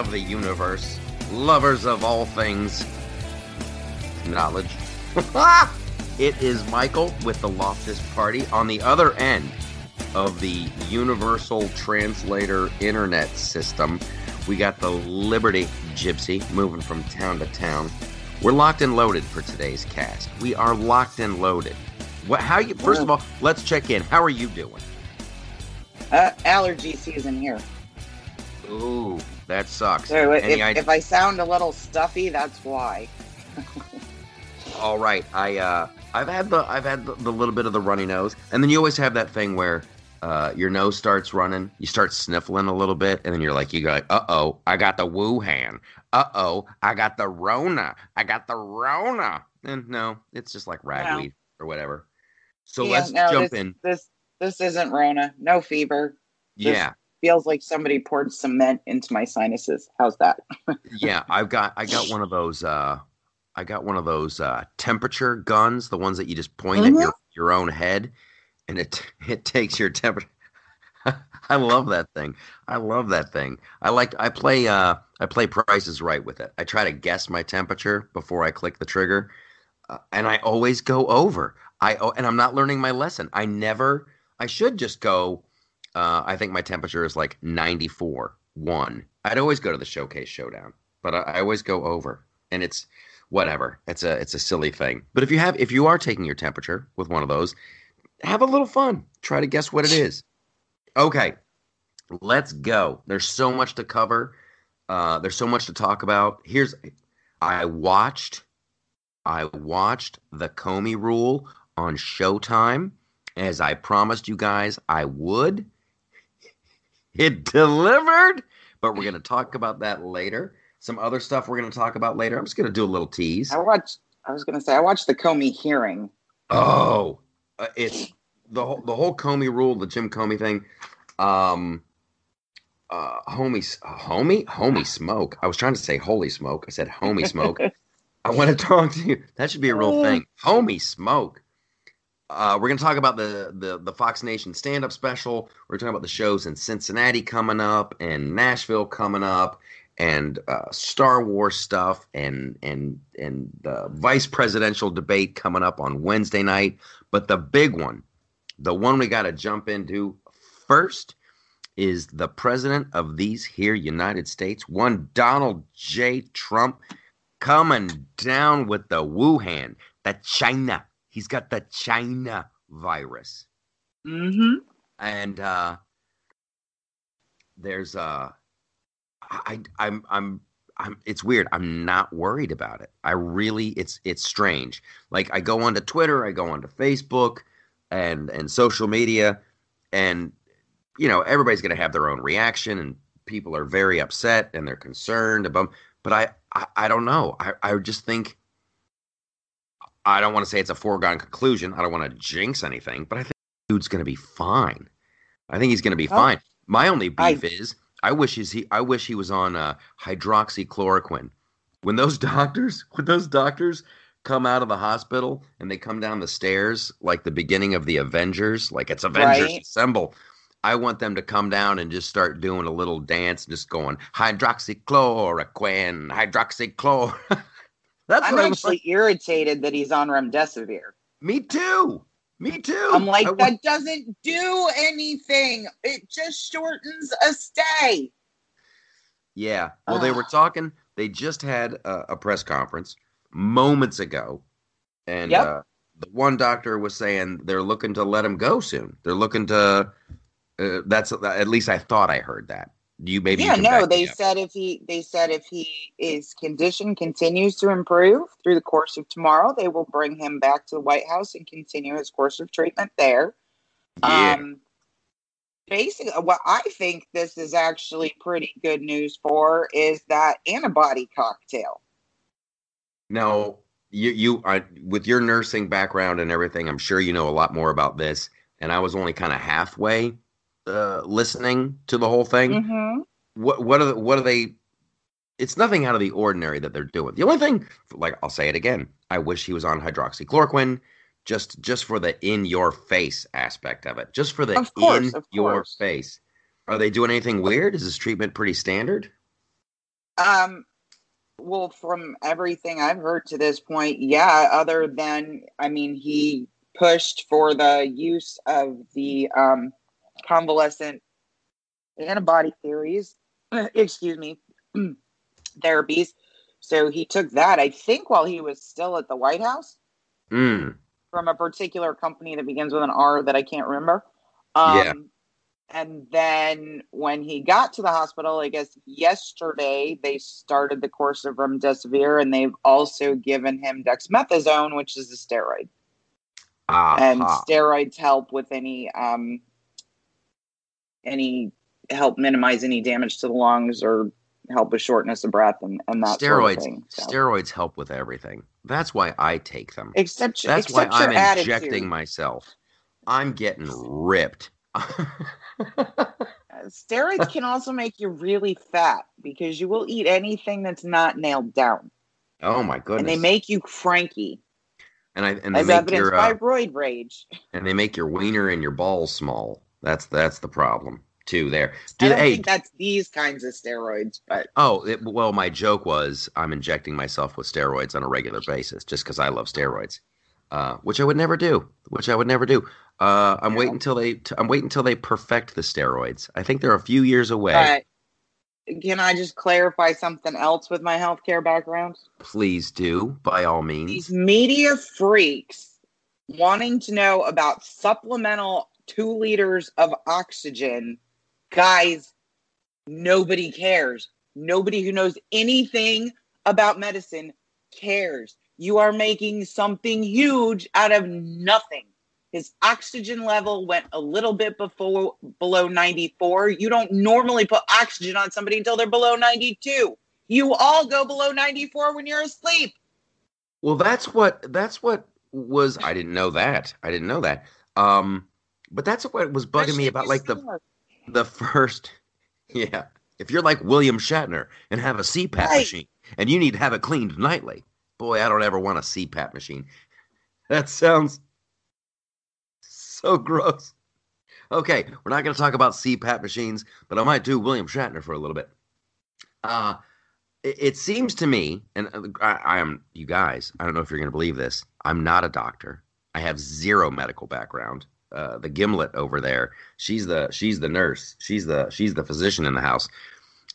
of the universe, lovers of all things knowledge. it is Michael with the Loftus Party on the other end of the Universal Translator Internet System. We got the Liberty Gypsy moving from town to town. We're locked and loaded for today's cast. We are locked and loaded. What? How you? First of all, let's check in. How are you doing? Uh, allergy season here. Ooh, that sucks. If, if, I sound a little stuffy, that's why. All right, I uh, I've had the I've had the, the little bit of the runny nose, and then you always have that thing where uh, your nose starts running, you start sniffling a little bit, and then you're like, you go, like, uh oh, I got the Wuhan. Uh oh, I got the Rona. I got the Rona. And no, it's just like ragweed or whatever. So Yeah, let's no, jump this, in. This this isn't Rona. No fever. Yeah, Feels like somebody poured cement into my sinuses. How's that? yeah. I've got I got one of those. Uh, I got one of those uh, temperature guns, the ones that you just point at your, your own head, and it it takes your temperature. I love that thing. I love that thing. I like. I play. Uh, I play Prices Right with it. I try to guess my temperature before I click the trigger, uh, and I always go over. I oh, and I'm not learning my lesson. I never. I should just go. Uh, I think my temperature is like 94 one. I'd always go to the showcase showdown, but I, I always go over, and it's whatever. It's a it's a silly thing. But if you have if you are taking your temperature with one of those, have a little fun. Try to guess what it is. Okay, let's go. There's so much to cover. Uh, there's so much to talk about. Here's I watched I watched the Comey Rule on Showtime as I promised you guys I would. It delivered, but we're going to talk about that later. Some other stuff we're going to talk about later. I'm just going to do a little tease. I watched. I was gonna say I watched the Comey hearing. Oh, uh, it's the whole the whole Comey rule, the Jim Comey thing. Um, uh, homie, homie, homie smoke. I was trying to say holy smoke. I said homie smoke. I want to talk to you. That should be a real thing. Homie smoke. Uh, we're gonna talk about the the the Fox Nation stand up special. We're talking about the shows in Cincinnati coming up and Nashville coming up and uh, Star Wars stuff and and and the vice presidential debate coming up on Wednesday night. But the big one, the one we got to jump into first, is the president of these here United States, one Donald J. Trump, coming down with the Wuhan, the China. He's got the China virus Mm-hmm. and uh there's uh I I'm I'm I'm it's weird. I'm not worried about it. I really it's it's strange. Like I go onto Twitter, I go onto Facebook and and social media and you know, everybody's going to have their own reaction and people are very upset and they're concerned about but I I, I don't know. I I just think I don't want to say it's a foregone conclusion. I don't want to jinx anything, but I think dude's going to be fine. I think he's going to be Oh. fine. My only I- beef is I wish he's he I wish he was on uh, hydroxychloroquine. When those doctors when those doctors come out of the hospital and they come down the stairs like the beginning of the Avengers, like it's Avengers Right. Assemble. I want them to come down and just start doing a little dance, just going hydroxychloroquine, hydroxychlor. That's I'm actually irritated that he's on remdesivir. Me too. Me too. I'm like, I that doesn't do anything. It just shortens a stay. Yeah. Well, they were talking. They just had a, a press conference moments ago, and Yep. uh, the one doctor was saying they're looking to let him go soon. They're looking to. Uh, that's at least I thought I heard that. You maybe you yeah, can no, they said if he they said if he his condition continues to improve through the course of tomorrow, they will bring him back to the White House and continue his course of treatment there. Yeah. Um basically what I think this is actually pretty good news for is that antibody cocktail. Now, you you I, with your nursing background and everything, I'm sure you know a lot more about this. And I was only kind of halfway uh, listening to the whole thing. Mhm. what what are the, what are they it's nothing out of the ordinary that they're doing the only thing like i'll say it again i wish he was on hydroxychloroquine just just for the in your face aspect of it just for the course, in your face Are they doing anything weird? Is this treatment pretty standard? Um, well, from everything I've heard to this point, yeah. Other than, I mean, he pushed for the use of the um, convalescent antibody theories. excuse me, therapies. So he took that, I think, while he was still at the White House Mm. from a particular company that begins with an R that I can't remember. Um, Yeah. And then when he got to the hospital, I guess yesterday they started the course of remdesivir, and they've also given him dexamethasone, which is a steroid. And steroids help with any um, any help minimize any damage to the lungs or help with shortness of breath and, and that sort steroids of thing. So. steroids help with everything. That's why I take them. Except That's why except your I'm injecting myself. I'm getting ripped. Uh, Steroids can also make you really fat because you will eat anything that's not nailed down, oh my goodness! and they make you cranky, and I and they as make evidenced your by uh, roid rage. and they make your wiener and your balls small. That's that's the problem too. There. I Do don't hey, think that's these kinds of steroids, but Oh, it, well, my joke was I'm injecting myself with steroids on a regular basis just because I love steroids, uh, which I would never do. Which I would never do. Uh, I'm waiting until they. T- I'm waiting until they perfect the steroids. I think they're a few years away. but can I just clarify something else with my healthcare background? Please do, by all means. These media freaks wanting to know about supplemental two liters of oxygen, guys. Nobody cares. Nobody who knows anything about medicine cares. You are making something huge out of nothing. His oxygen level went a little bit before below 94. You don't normally put oxygen on somebody until they're below 92. You all go below 94 when you're asleep. Well, that's what. That's what was. I didn't know that. I didn't know that. Um, but that's what was bugging me about like the the first yeah if you're like william shatner and have a cpap Right. machine and you need to have it cleaned nightly boy i don't ever want a cpap machine. That sounds so gross. Okay we're not going to talk about cpap machines but i might do william shatner for a little bit. Uh it, it seems to me and uh, I, I am you guys i don't know if you're going to believe this i'm not a doctor. I have zero medical background uh, the gimlet over there. She's the she's the nurse. She's the she's the physician in the house.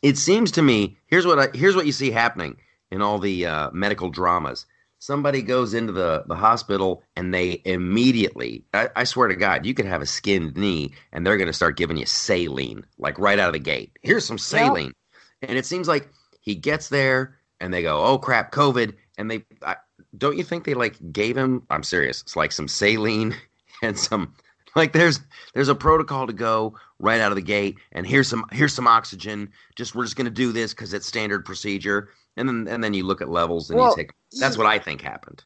It seems to me here's what I, here's what you see happening in all the uh, medical dramas. Somebody goes into the the hospital and they immediately I, I swear to god you could have a skinned knee and they're going to start giving you saline like right out of the gate. Here's some saline. And it seems like he gets there and they go oh crap covid. And they I, don't you think they like gave him i'm serious it's like some saline and some like there's there's a protocol to go right out of the gate and here's some here's some oxygen just we're just going to do this because it's standard procedure and then and then you look at levels and Well, you take that's what i think happened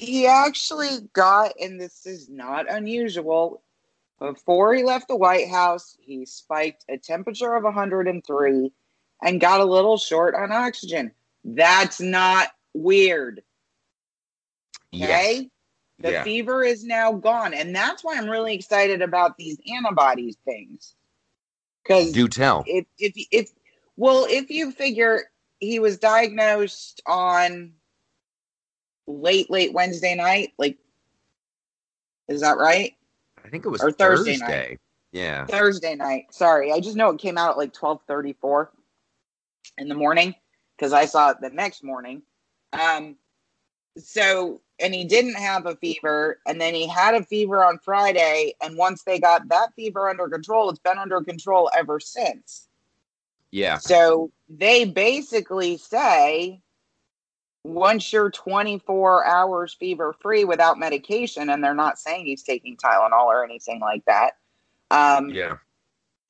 he actually got, and this is not unusual, before he left the White House, he spiked a temperature of 103 and got a little short on oxygen. That's not weird. Okay? The yeah fever is now gone. And that's why I'm really excited about these antibodies things. Because do tell if if if well, if you figure he was diagnosed on late late Wednesday night, like is that right? i think it was or thursday, Thursday night. yeah Thursday night. Sorry, I just know it came out at like twelve thirty four in the morning because I saw it the next morning. Um, so and he didn't have a fever, and then he had a fever on Friday, and once they got that fever under control, it's been under control ever since. yeah So they basically say once you're 24 hours fever free without medication, and they're not saying he's taking Tylenol or anything like that, um, yeah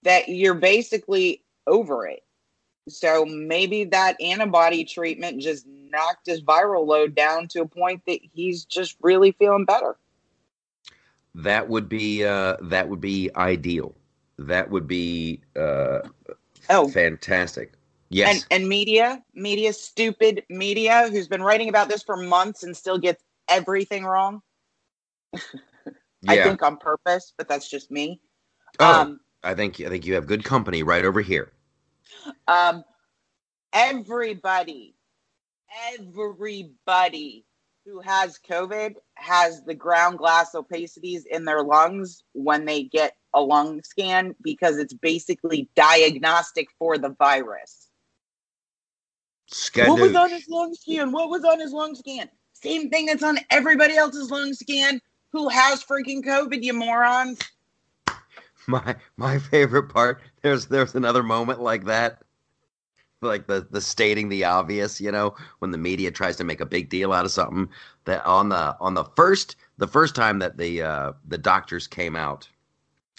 that you're basically over it. So maybe that antibody treatment just knocked his viral load down to a point that he's just really feeling better. that would be uh that would be ideal that would be uh Oh, fantastic yes and and media, media, stupid media, who's been writing about this for months and still gets everything wrong. I yeah think on purpose, but that's just me. oh Um, I think I think you have good company right over here. Um, everybody, everybody who has COVID has the ground glass opacities in their lungs when they get a lung scan because it's basically diagnostic for the virus. What was on his lung scan? What was on his lung scan? Same thing that's on everybody else's lung scan who has freaking COVID, you morons. My my favorite part, there's there's another moment like that. Like the the stating the obvious, you know, when the media tries to make a big deal out of something. That on the on the first the first time that the uh the doctors came out,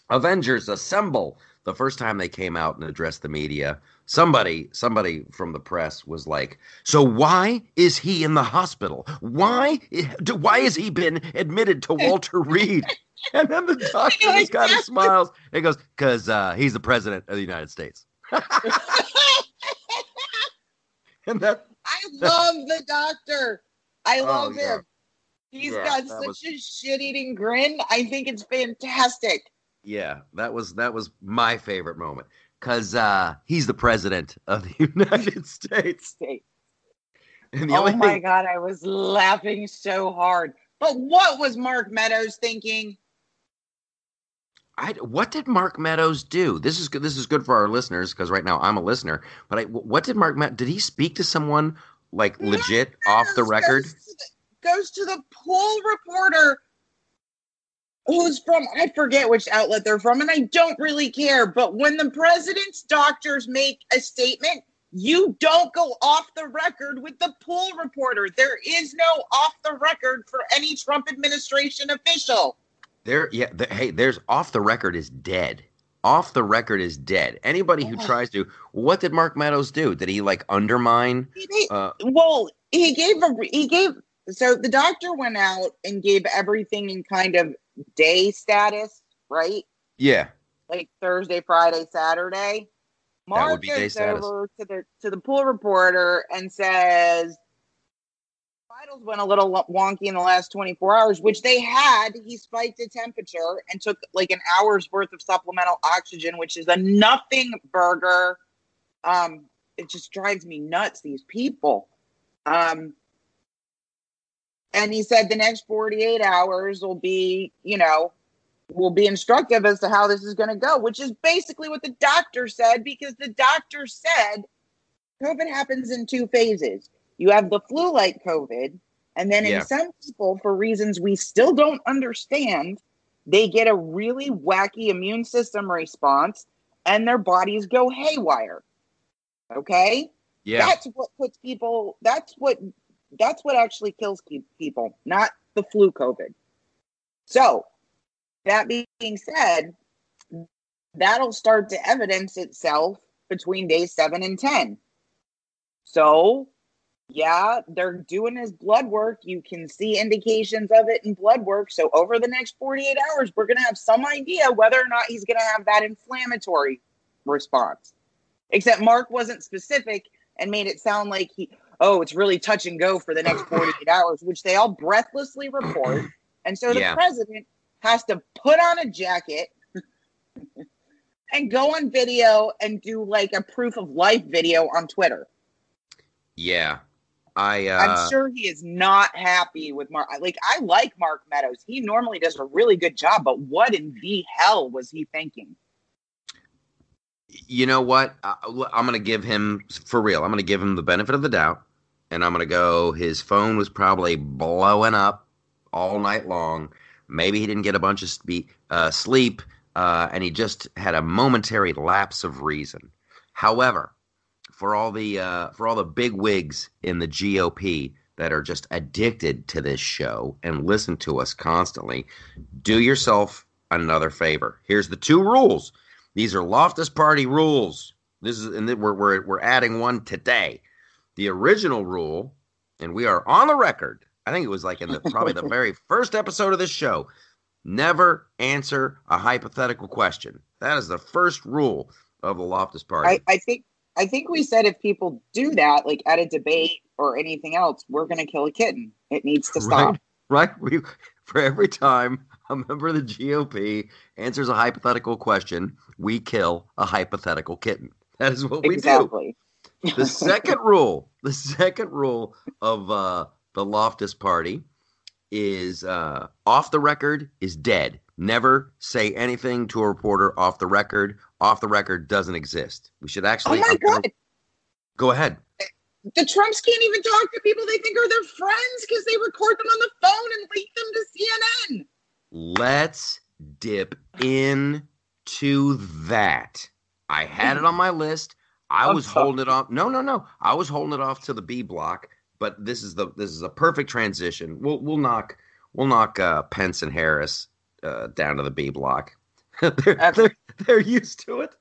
Avengers assemble. The first time they came out and addressed the media, somebody somebody from the press was like so why is he in the hospital why why has he been admitted to walter reed and then the doctor just kind of smiles and goes because uh, he's the president of the united states and that i love the doctor i oh, love oh, yeah. him He's yeah, got such was... a shit-eating grin. I think it's fantastic. Yeah, that was that was my favorite moment because uh, he's the president of the United States. oh my thing- god, I was laughing so hard. But what was Mark Meadows thinking? I, what did Mark Meadows do? This is good. This is good for our listeners because right now I'm a listener. But I, what did Mark Did he speak to someone like legit off the record? Goes to the, goes to the pool reporter who's from I forget which outlet they're from, and I don't really care. But when the president's doctors make a statement, you don't go off the record with the pool reporter. There is no off the record for any Trump administration official. There, yeah. The, hey, there's off the record is dead. Off the record is dead. Anybody who tries to, what did Mark Meadows do? Did he like undermine? He, uh, well, he gave a he gave. So the doctor went out and gave everything in kind of day status, right? Yeah. Like Thursday, Friday, Saturday. Mark goes over to the to the pool reporter and says vitals went a little wonky in the last 24 hours, which they had. He spiked a temperature and took like an hour's worth of supplemental oxygen, which is a nothing burger. Um, it just drives me nuts, these people. Um, and he said the next 48 hours will be, you know, will be instructive as to how this is going to go, which is basically what the doctor said because the doctor said COVID happens in two phases. You have the flu like COVID, and then yeah. in some people, for reasons we still don't understand, they get a really wacky immune system response and their bodies go haywire. Okay? Yeah. That's what puts people, that's what that's what actually kills people, not the flu COVID. So, that being said, that'll start to evidence itself between days seven and 10. So, yeah, they're doing his blood work. You can see indications of it in blood work. So, over the next 48 hours, we're going to have some idea whether or not he's going to have that inflammatory response. Except Mark wasn't specific and made it sound like he, oh, it's really touch and go for the next 48 hours, which they all breathlessly report. And so the yeah. president has to put on a jacket and go on video and do like a proof of life video on Twitter. Yeah. I uh, I'm sure he is not happy with Mark. Like I like Mark Meadows. He normally does a really good job, but what in the hell was he thinking? You know what? I'm going to give him for real. I'm going to give him the benefit of the doubt and I'm gonna go. His phone was probably blowing up all night long. Maybe he didn't get a bunch of spe- uh, sleep, uh, and he just had a momentary lapse of reason. However, for all the uh, for all the big wigs in the GOP that are just addicted to this show and listen to us constantly, do yourself another favor. Here's the two rules. These are Loftus Party rules. This is and we're we're we're adding one today the original rule, and we are on the record. I think it was like in the probably the very first episode of this show. Never answer a hypothetical question. That is the first rule of the Loftus Party. I, I think I think we said if people do that, like at a debate or anything else, we're going to kill a kitten. It needs to stop. Right. right? We, for every time a member of the GOP answers a hypothetical question, we kill a hypothetical kitten. That is what we do. exactly. do. The second rule, the second rule of uh, the Loftus Party is uh, off the record is dead. Never say anything to a reporter off the record. Off the record doesn't exist. We should actually. Oh my god! Go ahead. The Trumps can't even talk to people they think are their friends because they record them on the phone and leak them to CNN. Let's dip into that. I had it on my list. I was holding it off. No, no, no. I was holding it off to the B block, but this is the this is a perfect transition. We'll we'll knock we'll knock uh, Pence and Harris uh, down to the B block. they're, they're they're used to it.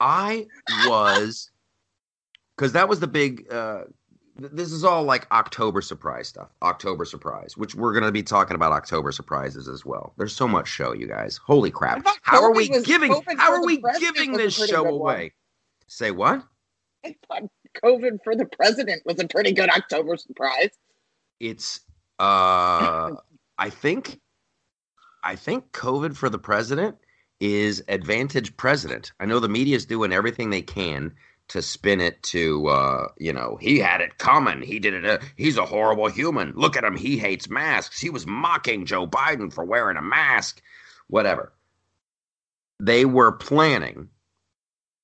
I was because that was the big. Uh, th- this is all like October surprise stuff. October surprise, which we're going to be talking about October surprises as well. There's so much show, you guys. Holy crap! thought How are we was- giving? COVID How are we giving this show good one. away? Say what? I thought COVID for the president was a pretty good October surprise. It's uh I think I think COVID for the president is advantage president. I know the media is doing everything they can to spin it to uh you know he had it coming. He did it uh, he's a horrible human. Look at him. He hates masks. He was mocking joe biden for wearing a mask. Whatever. They were planning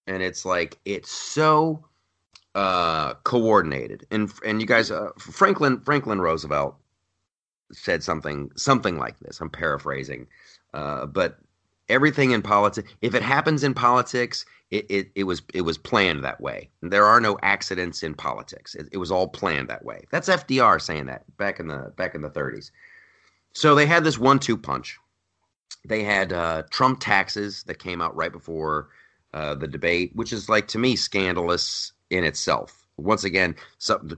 and it's like it's so uh coordinated. And and you guys uh, franklin franklin roosevelt said something something like this. I'm paraphrasing. Uh but everything in politics if it happens in politics it, it, it was it was planned that way. There are no accidents in politics. It, it was all planned that way. That's fdr saying that back in the back in the 30s so they had this one-two punch. They had uh, trump taxes that came out right before uh, the debate which is like to me scandalous in itself. Once again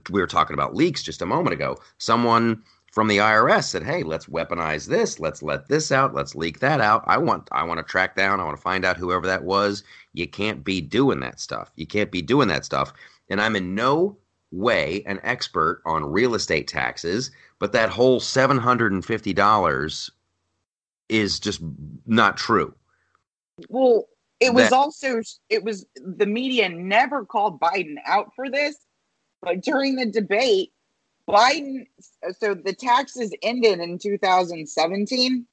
we were talking about leaks just a moment ago. Someone from the IRS said, "Hey, let's weaponize this. Let's let this out. Let's leak that out. I want I want to track down. I want to find out whoever that was. You can't be doing that stuff. You can't be doing that stuff." And I'm in no way an expert on real estate taxes, but that whole $750 is just not true. Well, it was That- also it was the media never called Biden out for this, but during the debate, Biden so the taxes ended in 2017.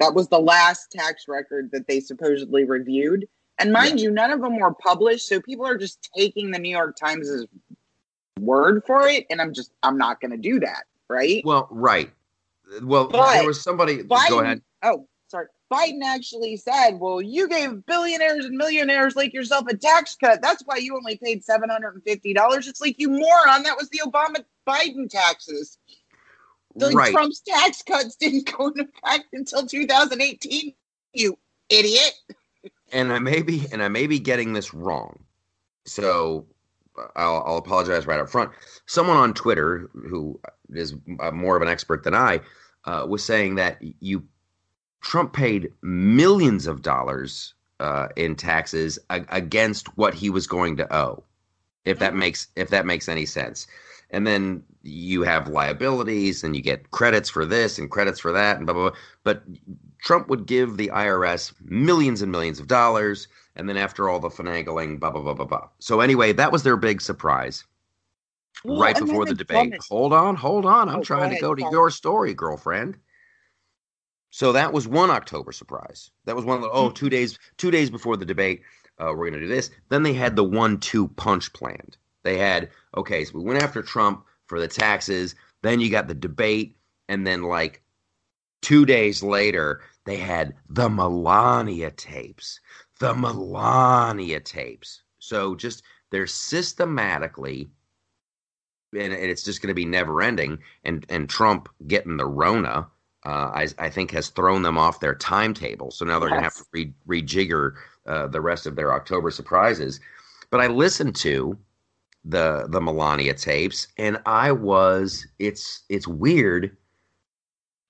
That was the last tax record that they supposedly reviewed. And mind you, none of them were published, so people are just taking the New York Times' word for it, and I'm just I'm not going to do that, right? Well, right. Well, But there was somebody Biden, go ahead. Oh, sorry. Biden actually said, "Well, you gave billionaires and millionaires like yourself a tax cut. That's why you only paid seven hundred and fifty dollars." It's like you moron. That was the Obama Biden taxes. The right. Trump's tax cuts didn't go into effect until 2018. You idiot. and I may be and I may be getting this wrong, so I'll, I'll apologize right up front. Someone on Twitter who is uh, more of an expert than I uh, was saying that you Trump paid millions of dollars uh, in taxes a- against what he was going to owe, if that Mhm. makes if that makes any sense. And then you have liabilities, and you get credits for this and credits for that, and blah blah. blah. But Trump would give the IRS millions and millions of dollars, and then after all the finagling, blah blah blah blah blah. So anyway, that was their big surprise Well, right before the debate. Hold on, hold on. I'm Oh, go trying to ahead, go to sorry. your story, girlfriend. So that was one October surprise. That was one of the oh, Mm. days, two days before the debate, uh, we're gonna do this. Then they had the one-two punch planned. They had okay, so we went after Trump for the taxes. Then you got the debate, and then like two days later, they had the Melania tapes. The Melania tapes. So just they're systematically and, and it's just going to be never ending. And and Trump getting the Rona, uh, I I think has thrown them off their timetable. So now they're going to have to re- rejigger uh, the rest of their October surprises. But I listened to the the Melania tapes, and I was it's it's weird.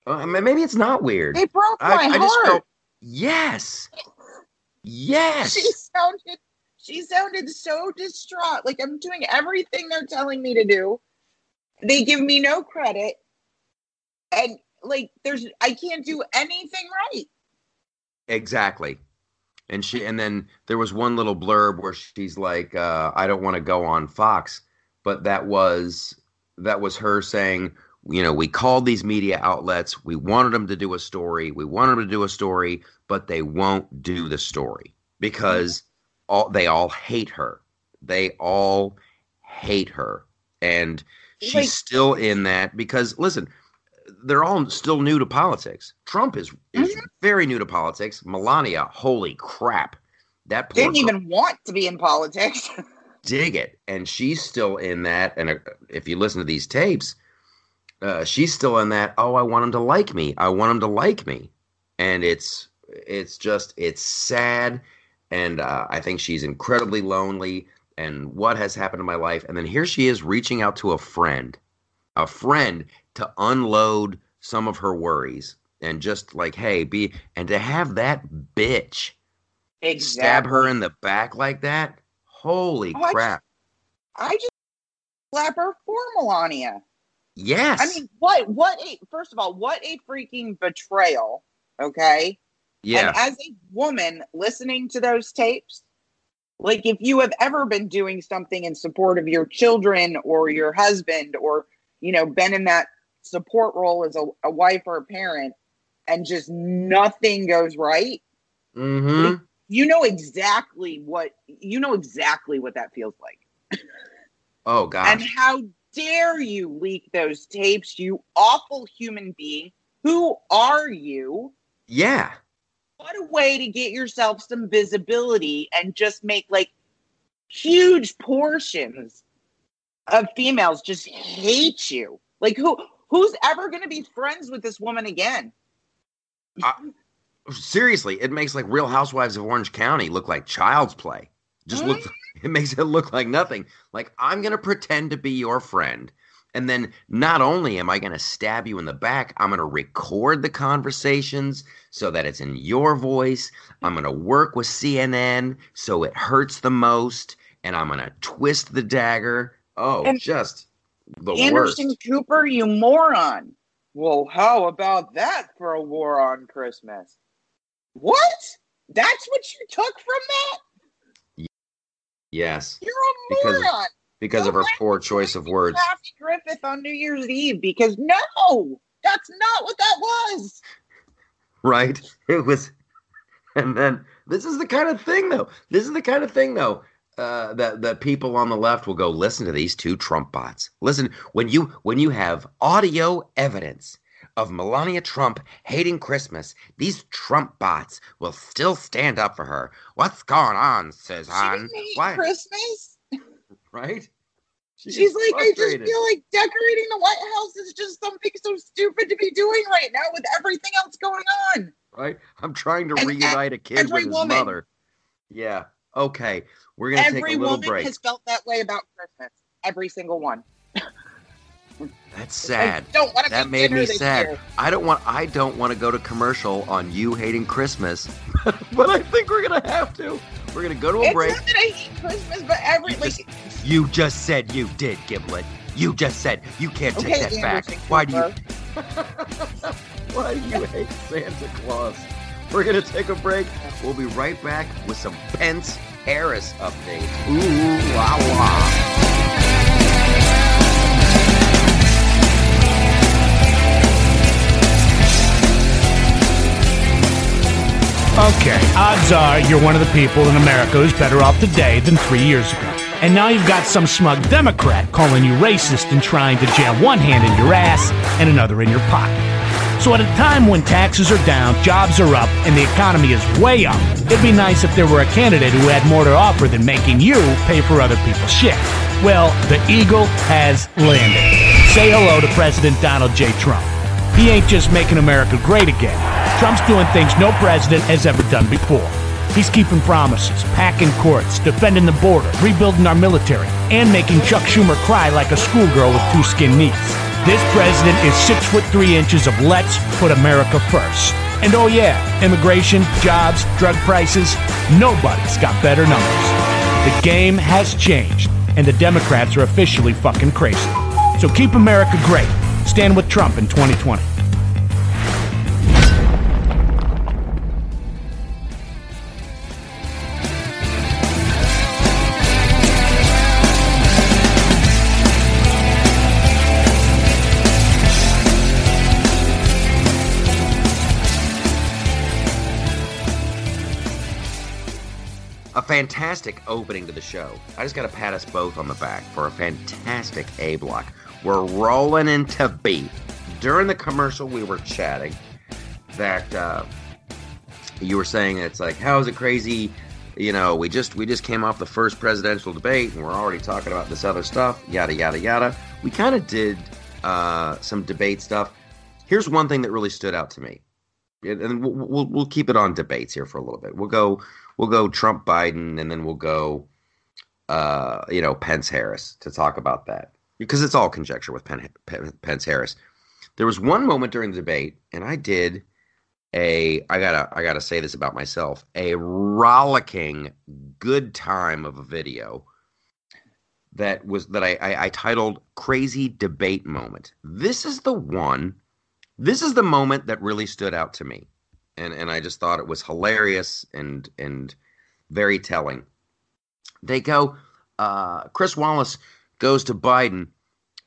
Uh, maybe it's not weird. They broke my I, I heart. just felt yes, yes. she sounded she sounded so distraught like i'm doing everything they're telling me to do they give me no credit and like there's I can't do anything right. Exactly. And she and then there was one little blurb where she's like, uh, I don't want to go on Fox, but that was that was her saying, you know, we called these media outlets, we wanted them to do a story, we wanted them to do a story, but they won't do the story because all they all hate her. They all hate her. And she's like, still in that because listen, they're all still new to politics. Trump is is mm-hmm. very new to politics. Melania, holy crap, that didn't girl, even want to be in politics. dig it, and she's still in that. And uh, if you listen to these tapes, uh, she's still in that. Oh, I want him to like me. I want him to like me, and it's it's just it's sad, and uh, I think she's incredibly lonely. And what has happened in my life? And then here she is reaching out to a friend, a friend to unload some of her worries and just like, hey, be and to have that bitch exactly. stab her in the back like that. Holy oh, crap! I just, I just slap her for Melania. Yes. I mean, what? What? A first of all, what a freaking betrayal. Okay. Yeah. And as a woman listening to those tapes, like if you have ever been doing something in support of your children or your husband, or you know, been in that support role as a, a wife or a parent and just nothing goes right, mm-hmm. you know exactly what you know exactly what that feels like. oh god. And how dare you leak those tapes, you awful human being? Who are you? Yeah. What a way to get yourself some visibility and just make like huge portions of females just hate you. Like who Who's ever going to be friends with this woman again? Uh, seriously, it makes like Real Housewives of Orange County look like child's play. Just mm-hmm. look, it makes it look like nothing. Like I'm going to pretend to be your friend. And then not only am I going to stab you in the back, I'm going to record the conversations so that it's in your voice. I'm going to work with CNN so it hurts the most. And I'm going to twist the dagger. Oh, and, just the Anderson worst. Cooper, you moron. Well, how about that for a war on Christmas? What? That's what you took from that? Yes. You're a moron. Because, because of her poor choice of words. Kathy Griffin on New Year's Eve because no, that's not what that was. Right? It was and then this is the kind of thing though. This is the kind of thing though uh, that that people on the left will go listen to these two Trump bots. Listen when you when you have audio evidence of Melania Trump hating Christmas, these Trump bots will still stand up for her. What's going on, says Han? Why Christmas? Right? She She's like, I just feel like decorating the White House is just something so stupid to be doing right now with everything else going on. Right? I'm trying to and reunite a kid with his woman. mother. Yeah. Okay. We're gonna Every take a little woman break. has felt that way about Christmas. Every single one. That's sad. don't want to that made me sad. Year. I don't want. I don't want to go to commercial on you hating Christmas, but I think we're gonna have to. We're gonna go to a it's break. Not that I hate Christmas, but every you just, you just said you did, Giblet. You just said you can't take that back. Why do you? Why do you hate Santa Claus? We're gonna take a break. We'll be right back with some Pence Harris update. Ooh, la la. Okay, odds are you're one of the people in America who's better off today than three years ago. And now you've got some smug Democrat calling you racist and trying to jam one hand in your ass and another in your pocket. So at a time when taxes are down, jobs are up, and the economy is way up, it'd be nice if there were a candidate who had more to offer than making you pay for other people's shit. Well, the Eagle has landed. Say hello to President Donald J. Trump. He ain't just making America great again. Trump's doing things no president has ever done before. He's keeping promises, packing courts, defending the border, rebuilding our military, and making Chuck Schumer cry like a schoolgirl with two skin knees. This president is six foot three inches of let's put America first. And oh yeah, immigration, jobs, drug prices, nobody's got better numbers. The game has changed, and the Democrats are officially fucking crazy. So keep America great. Stand with Trump in 2020. Fantastic opening to the show. I just got to pat us both on the back for a fantastic A block. We're rolling into B. During the commercial, we were chatting that uh, you were saying it's like, how is it crazy? You know, we just we just came off the first presidential debate, and we're already talking about this other stuff. Yada yada yada. We kind of did uh, some debate stuff. Here's one thing that really stood out to me, and we'll, we'll we'll keep it on debates here for a little bit. We'll go we'll go Trump Biden, and then we'll go uh, you know Pence Harris to talk about that because it's all conjecture with Pence Harris. There was one moment during the debate, and I did a I gotta I gotta say this about myself a rollicking good time of a video that was that I, I, I titled crazy debate moment. This is the one. This is the moment that really stood out to me, and and I just thought it was hilarious and and very telling. They go. Uh, Chris Wallace goes to Biden,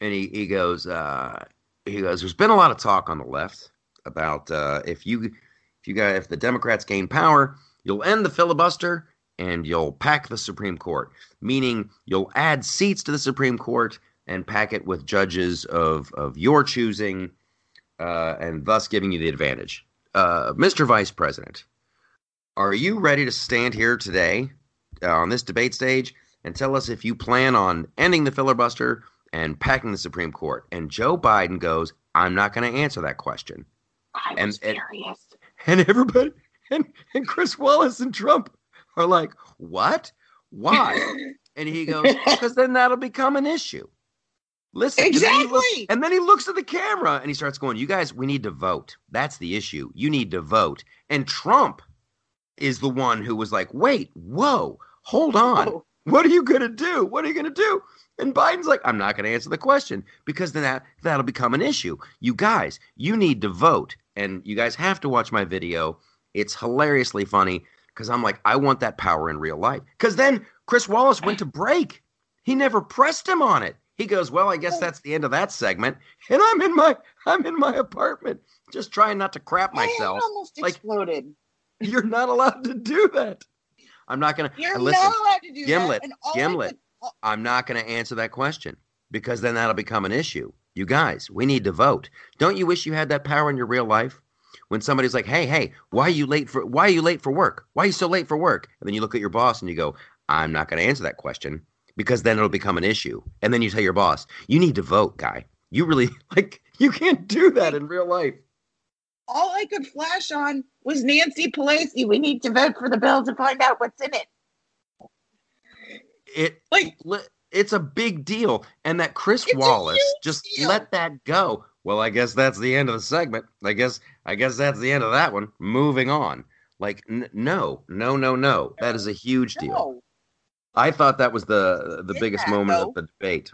and he he goes. Uh, he goes. There's been a lot of talk on the left about uh, if you if you got if the Democrats gain power, you'll end the filibuster and you'll pack the Supreme Court, meaning you'll add seats to the Supreme Court and pack it with judges of of your choosing, uh, and thus giving you the advantage. Uh, Mr. Vice President, are you ready to stand here today uh, on this debate stage and tell us if you plan on ending the filibuster and packing the Supreme Court? And Joe Biden goes, I'm not going to answer that question. I And- was and- furious. And everybody, and, and Chris Wallace and Trump are like, what? Why? And he goes, because then that'll become an issue. Listen, and then, looks, Exactly. and then he looks at the camera and he starts going, You guys, we need to vote. That's the issue. You need to vote. And Trump is the one who was like, Wait, whoa, hold on. Oh, What are you going to do? What are you going to do? And Biden's like, I'm not going to answer the question because then that, that'll become an issue. You guys, you need to vote. And you guys have to watch my video. It's hilariously funny because I'm like, I want that power in real life. Because then Chris Wallace went to break. He never pressed him on it. He goes, Well, I guess that's the end of that segment. And I'm in my I'm in my apartment just trying not to crap myself. almost Like- exploded. You're not allowed to do that. I'm not gonna You're listen. not allowed to do Gimlet, that. Gimlet. could- oh, I'm not going to answer that question because then that'll become an issue. You guys, we need to vote. Don't you wish you had that power in your real life? When somebody's like, "Hey, hey, why are you late for why are you late for work? Why are you so late for work?" And then you look at your boss and you go, "I'm not going to answer that question because then it'll become an issue." And then you tell your boss, "You need to vote, guy. You really like you can't do that in real life." all I could flash on was Nancy Pelosi. We need to vote for the bill to find out what's in it. It Like, li- it's a big deal and that chris wallace just deal. let that go well i guess that's the end of the segment i guess i guess that's the end of that one moving on like n- no no no no that is a huge deal no. I thought that was the the biggest that, moment though. of the debate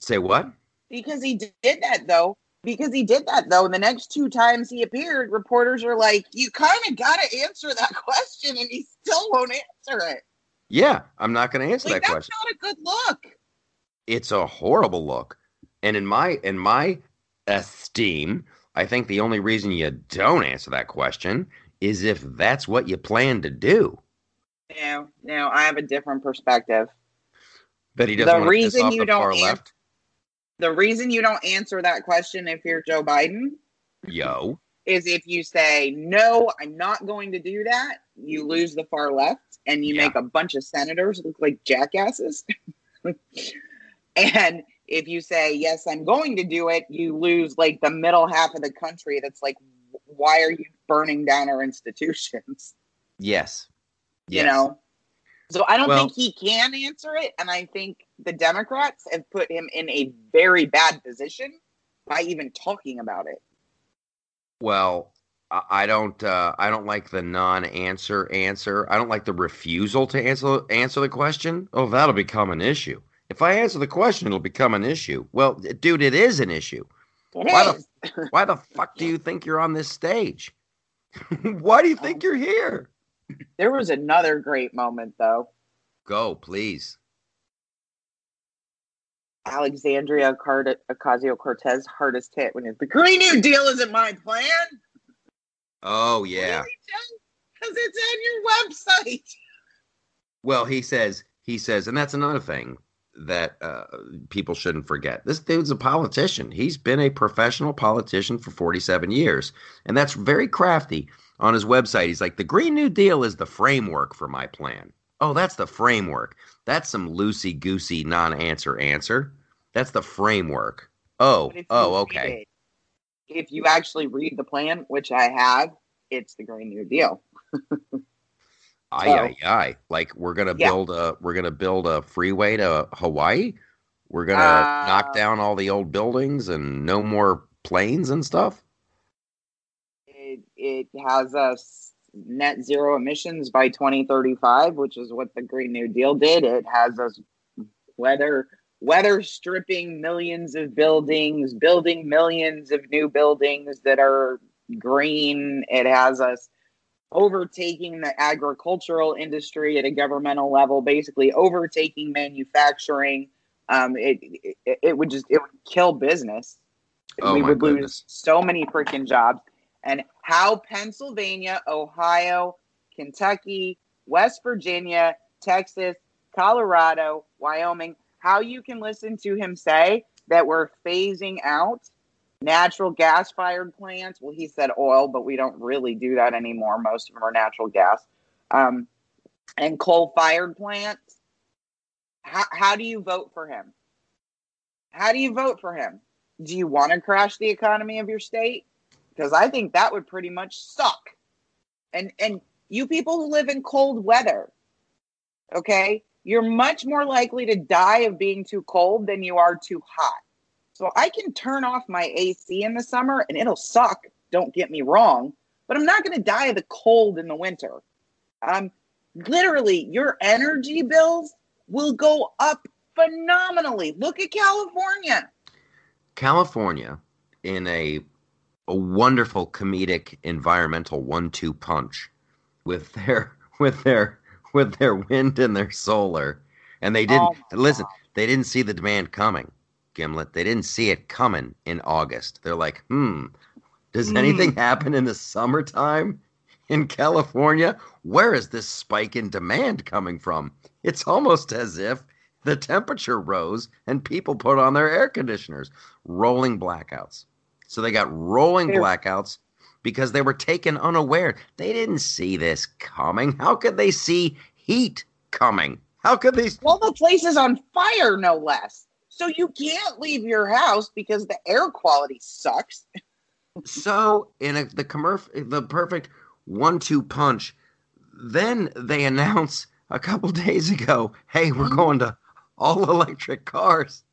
say what Because he did that though. Because he did that though. And the next two times he appeared, reporters are like, You kind of gotta answer that question, and he still won't answer it. yeah i'm not going to answer Like that that's question not a good look. it's a horrible look and in my in my esteem i think the only reason you don't answer that question is if that's what you plan to do No, no, I have a different perspective. That he doesn't The want to piss reason you the don't ans- left. The reason you don't answer that question if you're Joe Biden Yo, is if you say, No, I'm not going to do that, you lose the far left and you Yeah. make a bunch of senators look like jackasses. and if you say, Yes, I'm going to do it, you lose like the middle half of the country that's like, Why are you burning down our institutions? yes, You know? So I don't Well- think he can answer it. And I think the Democrats have put him in a very bad position by even talking about it. Well, I don't. Uh, I don't like the non-answer answer. I don't like the refusal to answer answer the question. Oh, that'll become an issue. If I answer the question, it'll become an issue. Well, dude, it is an issue. It Why is. Why the fuck do you think you're on this stage? Why do you think you're here? There was another great moment though. Go, please. Alexandria Ocasio Cortez hardest hit when it's the Green New Deal isn't my plan. Oh yeah. Because it's on your website. Well, he says he says, and that's another thing that uh, people shouldn't forget. This dude's a politician. He's been a professional politician for 47 years, and that's very crafty. On his website, he's like, "The Green New Deal is the framework for my plan." Oh, that's the framework. That's some loosey goosey non-answer answer. That's the framework. Oh, But if you oh, okay. it- If you actually read the plan, which I have, it's the Green New Deal. Aye, aye, aye. Like we're gonna Yeah. build a we're gonna build a freeway to Hawaii. We're gonna Uh, knock down all the old buildings and no more planes and stuff. It, has us net zero emissions by 2035, which is what the Green New Deal did. It has us weather weather stripping millions of buildings, building millions of new buildings that are green. It has us overtaking the agricultural industry at a governmental level, basically overtaking manufacturing. Um, it, it it would just it would kill business. Oh, we would goodness. lose so many freaking jobs. And how Pennsylvania, Ohio, Kentucky, West Virginia, Texas, Colorado, Wyoming, how you can listen to him say that we're phasing out natural gas fired plants. Well, he said oil, but we don't really do that anymore. Most of them are natural gas. Um, and coal fired plants. How, how do you vote for him? How do you vote for him? Do you want to crash the economy of your state? Because I think that would pretty much suck. And and you people who live in cold weather, okay, you're much more likely to die of being too cold than you are too hot. So I can turn off my AC in the summer and it'll suck, don't get me wrong, but I'm not going to die of the cold in the winter. Um literally your energy bills will go up phenomenally. Look at California. California, in a a wonderful comedic environmental one-two punch, with their with their with their wind and their solar, and they didn't Oh listen. God. They didn't see the demand coming, Gimlet. They didn't see it coming in August. They're like, hmm, does Hmm. anything happen in the summertime in California? Where is this spike in demand coming from? It's almost as if the temperature rose and people put on their air conditioners, rolling blackouts. So they got rolling blackouts because they were taken unaware. They didn't see this coming. How could they see heat coming? How could they? Well, the place is on fire, no less. So you can't leave your house because the air quality sucks. So in a, the commerf, the perfect one-two punch, then they announce a couple days ago, "Hey, we're Mhm. going to all electric cars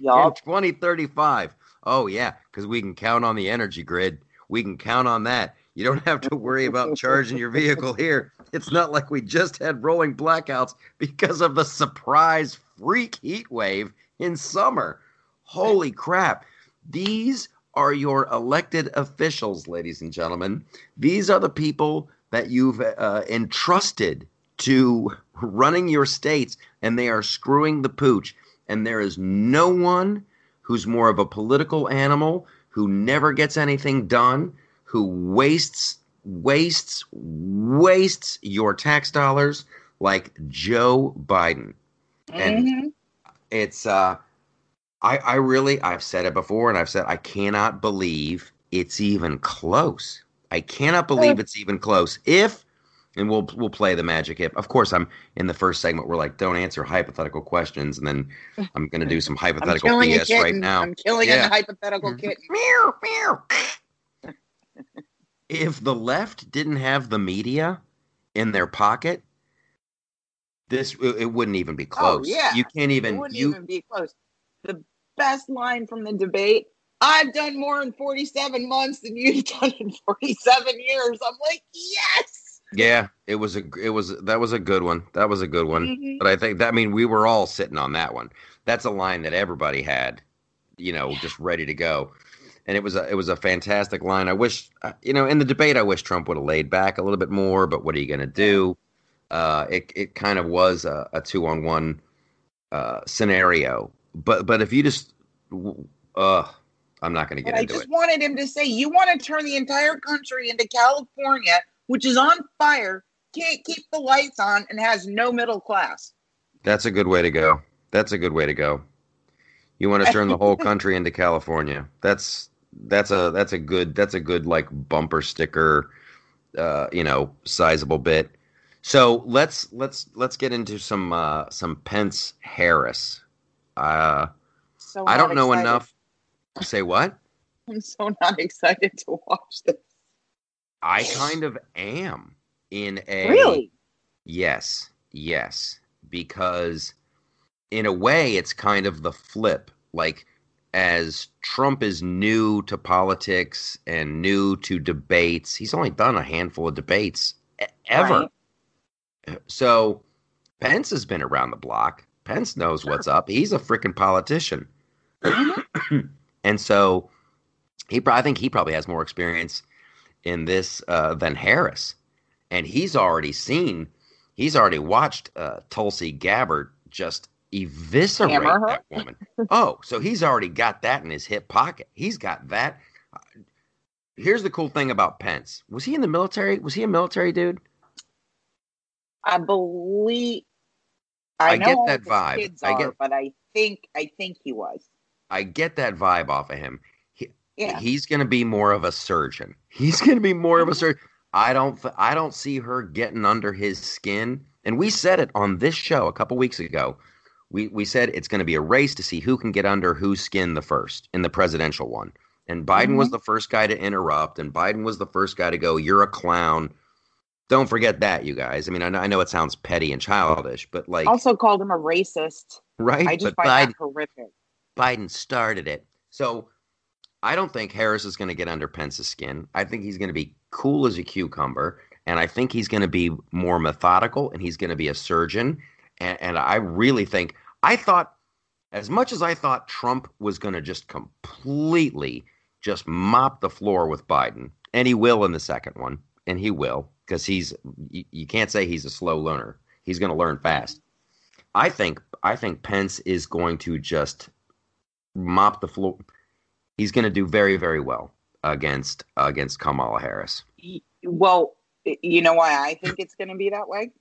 in 2035." Oh yeah, because we can count on the energy grid. We can count on that. You don't have to worry about charging your vehicle here. It's not like we just had rolling blackouts because of the surprise freak heat wave in summer. Holy crap. These are your elected officials, ladies and gentlemen. These are the people that you've uh, entrusted to running your states, and they are screwing the pooch. And there is no one who's more of a political animal, who never gets anything done, who wastes, wastes, wastes your tax dollars like Joe Biden. And Mhm. it's uh I I really I've said it before and I've said I cannot believe it's even close. I cannot believe it's even close. If and we'll we'll play the magic if. Of course, I'm in the first segment. We're like, don't answer hypothetical questions, and then I'm going to do some hypothetical BS right now. I'm killing Yeah. a hypothetical Mhm. kitten. Meow, meow. if the left didn't have the media in their pocket, this it it wouldn't even be close. Oh, yeah. You can't It even wouldn't you even be close. The best line from the debate I've done more in 47 months than you've done in 47 years. I'm like, yes. Yeah, it was a it was that was a good one. That was a good one. Mhm. But I think that I mean we were all sitting on that one. That's a line that everybody had, you know, just ready to go. And it was a it was a fantastic line. I wish uh, you know in the debate I wish Trump would have laid back a little bit more. But what are you going to do? Uh, it it kind of was a, a two on one uh, scenario. But but if you just uh, I'm not going to get I into it. I just wanted him to say, you want to turn the entire country into California, which is on fire, can't keep the lights on and has no middle class. That's a good way to go. That's a good way to go. You want to turn the whole country into California. That's that's a that's a good that's a good like bumper sticker uh, you know, sizable bit. So let's let's let's get into some uh some Pence Harris. Uh So I don't know excited. enough. Say what? I'm so not excited to watch this. I kind of am in a Really? Yes, yes, because in a way it's kind of the flip. Like as Trump is new to politics and new to debates, he's only done a handful of debates ever. Right. So Pence has been around the block. Pence knows what's up. He's a freaking politician. and so he I think he probably has more experience in this uh, than Harris. And he's already seen, he's already watched uh, Tulsi Gabbard just eviscerate that woman. oh, so he's already got that in his hip pocket. He's got that. Uh, Here's the cool thing about Pence. Was he in the military? Was he a military dude? I believe. I, I know get that vibe. Kids I get- but I think I think he was. I get that vibe off of him. Yeah. He's going to be more of a surgeon. He's going to be more Mm-hmm. of a surgeon. I don't I don't see her getting under his skin. And we said it on this show a couple weeks ago. We we said it's going to be a race to see who can get under whose skin the first in the presidential one. And Biden was Mhm. the first guy to interrupt and Biden was the first guy to go you're a clown. Don't forget that, you guys. I mean, I know, I know it sounds petty and childish, but like also called him a racist. right? I just but find Biden, that horrific. Biden started it. So I don't think Harris is going to get under Pence's skin. I think he's going to be cool as a cucumber. And I think he's going to be more methodical and he's going to be a surgeon. And, and I really think, I thought, as much as I thought Trump was going to just completely just mop the floor with Biden, and he will in the second one, and he will, because he's, you, you can't say he's a slow learner. He's going to learn fast. I think, I think Pence is going to just mop the floor. He's going to do very, very well against against Kamala Harris. Well, you know why I think it's going to be that way.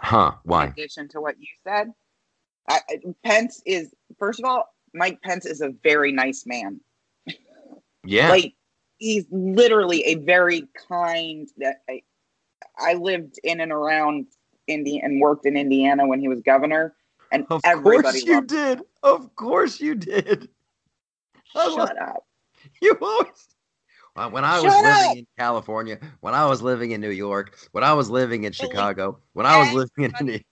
Huh? Why? In addition to what you said, I, Pence is first of all, Mike Pence is a very nice man. Yeah. Like he's literally a very kind. That I, I lived in and around Indy and worked in Indiana when he was governor, and of everybody course you loved. did. Of course you did. Shut up. You always. Uh, when I was Shut living up. in California, when I was living in New York, when I was living in Chicago, when I was living in Everybody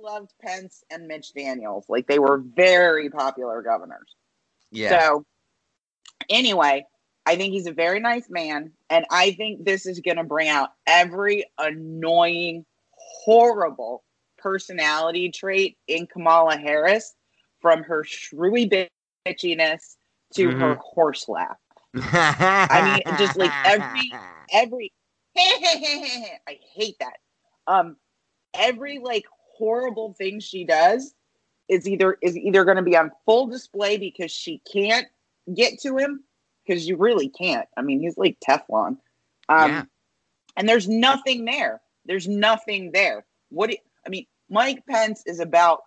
loved Pence and Mitch Daniels. Like they were very popular governors. yeah, So, anyway, I think he's a very nice man, and I think this is going to bring out every annoying, horrible personality trait in Kamala Harris, from her shrewy bitchiness to her horse laugh. I mean, just like every- Every I hate that. Um, every like horrible thing she does is either is either going to be on full display because she can't get to him because you really can't. I mean, he's like Teflon. Um, Yeah. and there's nothing there. There's nothing there. What do you- I mean, Mike Pence is about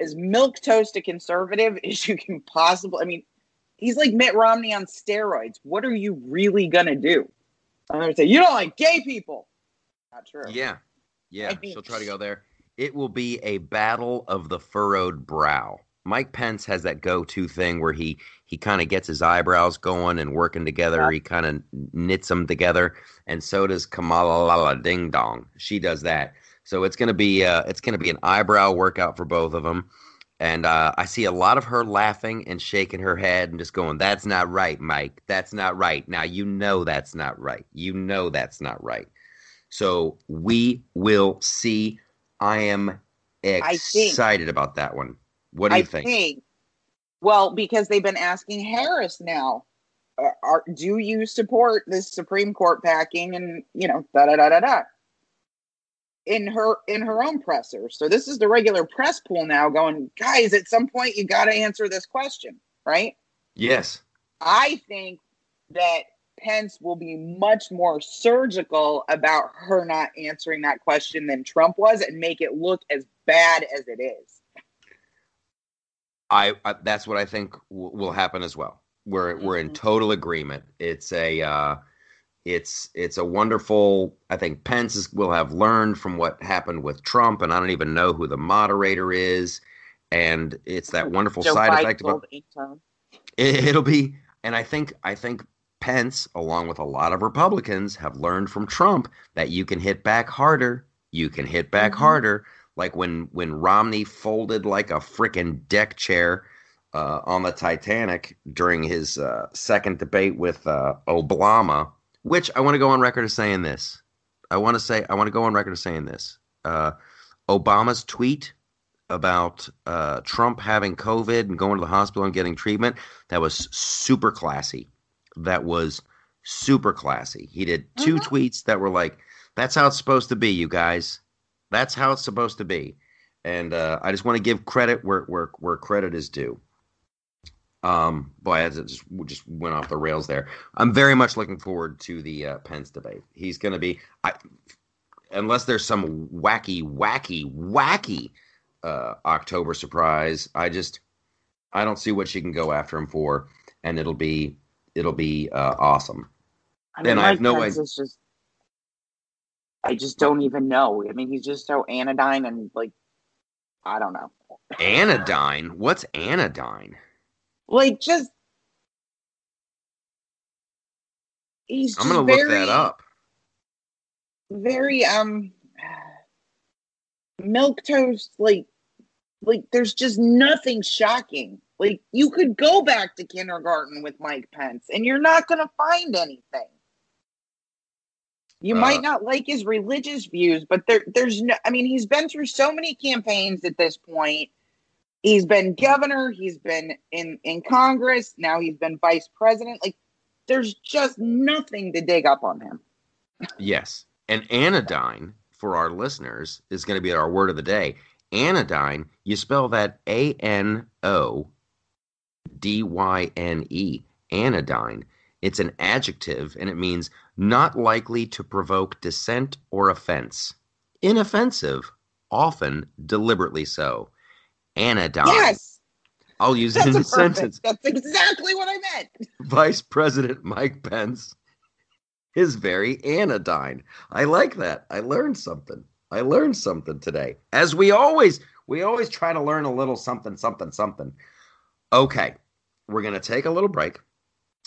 as milk toast a conservative as you can possibly. I mean, he's like Mitt Romney on steroids. What are you really gonna do? I'm gonna say you don't like gay people. Not true. Yeah. Yeah. I mean- She'll try to go there. It will be a battle of the furrowed brow. Mike Pence has that go-to thing where he he kind of gets his eyebrows going and working together. Yeah. He kind of knits them together, and so does Kamala Ding Dong. She does that. So it's gonna be uh, it's gonna be an eyebrow workout for both of them. And uh, I see a lot of her laughing and shaking her head and just going, "That's not right, Mike. That's not right." Now you know that's not right. You know that's not right. So we will see. I am I think- excited about that one. What do you I think? Well, because they've been asking Harris now, are, do you support this Supreme Court packing and you know da da da da da in her in her own presser. So this is the regular press pool now going, guys. At some point, you got to answer this question, right? Yes. I think that Pence will be much more surgical about her not answering that question than Trump was and make it look as bad as it is. I, I that's what I think w- will happen as well. We're mm-hmm. we're in mm-hmm. total agreement. It's a uh, it's it's a wonderful. I think Pence is, will have learned from what happened with Trump, and I don't even know who the moderator is. And it's that wonderful Joe side Biden effect about it, it'll be. And I think I think Pence, along with a lot of Republicans, have learned from Trump that you can hit back harder. You can hit back mm-hmm. harder. Like when when Romney folded like a freaking deck chair uh, on the Titanic during his uh, second debate with uh, Obama which I want to go on record as saying this. I want to say I want to go on record as saying this. Uh, Obama's tweet about uh, Trump having COVID and going to the hospital and getting treatment that was super classy. That was super classy. He did 2 mm-hmm. tweets that were like, "That's how it's supposed to be, you guys. That's how it's supposed to be." And uh, I just want to give credit where where where credit is due. Um, boy, as it just just went off the rails there. I'm very much looking forward to the uh, Pence debate. He's going to be, I, unless there's some wacky, wacky, wacky uh, October surprise. I just, I don't see what she can go after him for, and it'll be, it'll be uh, awesome. I mean, and I have no idea. Just, I just don't even know. I mean, he's just so anodyne and like, I don't know. Anodyne? What's anodyne? Like just he's I'm gonna very, look that up. Very um milk toast like like there's just nothing shocking. Like you could go back to kindergarten with Mike Pence and you're not gonna find anything. You uh, might not like his religious views, but there there's no I mean he's been through so many campaigns at this point he's been governor, he's been in in Congress, now he's been vice president. Like there's just nothing to dig up on him. yes. And anodyne for our listeners is going to be our word of the day. Anodyne, you spell that A N O D Y N E, anodyne. It's an adjective and it means not likely to provoke dissent or offense. Inoffensive, often deliberately so anodyne. Yes. I'll use That's it in a, sentence. That's exactly what I meant. Vice President Mike Pence is very anodyne. I like that. I learned something. I learned something today. As we always we always try to learn a little something something something. Okay. We're going to take a little break.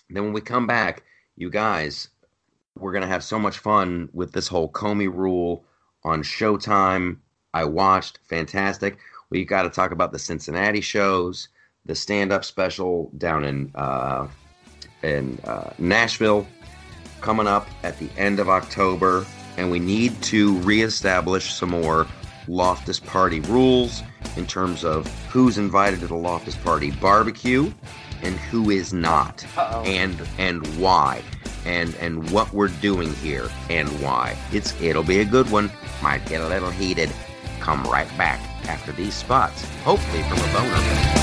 Then when we come back, you guys, we're going to have so much fun with this whole Comey rule on Showtime. I watched fantastic. We got to talk about the Cincinnati shows, the stand-up special down in uh, in uh, Nashville coming up at the end of October, and we need to reestablish some more Loftus Party rules in terms of who's invited to the Loftus Party barbecue and who is not, Uh-oh. and and why, and and what we're doing here and why. It's it'll be a good one. Might get a little heated. Come right back after these spots, hopefully from a boner.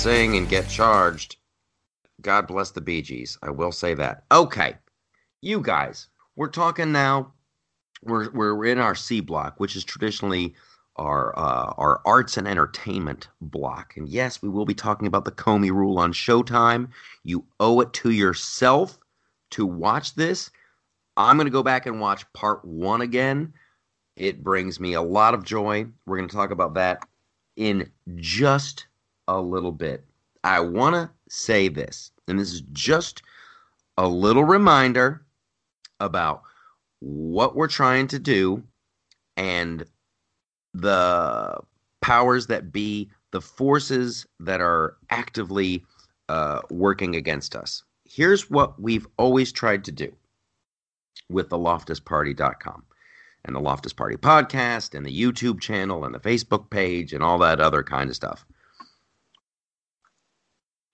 Sing and get charged. God bless the Bee Gees. I will say that. Okay, you guys, we're talking now. We're we're in our C block, which is traditionally our uh, our arts and entertainment block. And yes, we will be talking about the Comey Rule on Showtime. You owe it to yourself to watch this. I'm going to go back and watch part one again. It brings me a lot of joy. We're going to talk about that in just a little bit. I want to say this, and this is just a little reminder about what we're trying to do and the powers that be, the forces that are actively uh, working against us. Here's what we've always tried to do with the loftusparty.com and the Loftus Party podcast and the YouTube channel and the Facebook page and all that other kind of stuff.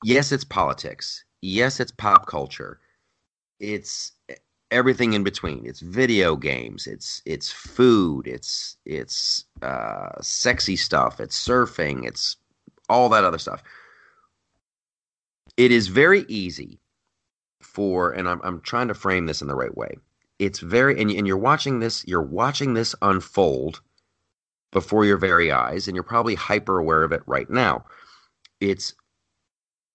Yes, it's politics. Yes, it's pop culture. It's everything in between. It's video games. It's it's food. It's it's uh, sexy stuff. It's surfing. It's all that other stuff. It is very easy for, and I'm I'm trying to frame this in the right way. It's very, and, and you're watching this. You're watching this unfold before your very eyes, and you're probably hyper aware of it right now. It's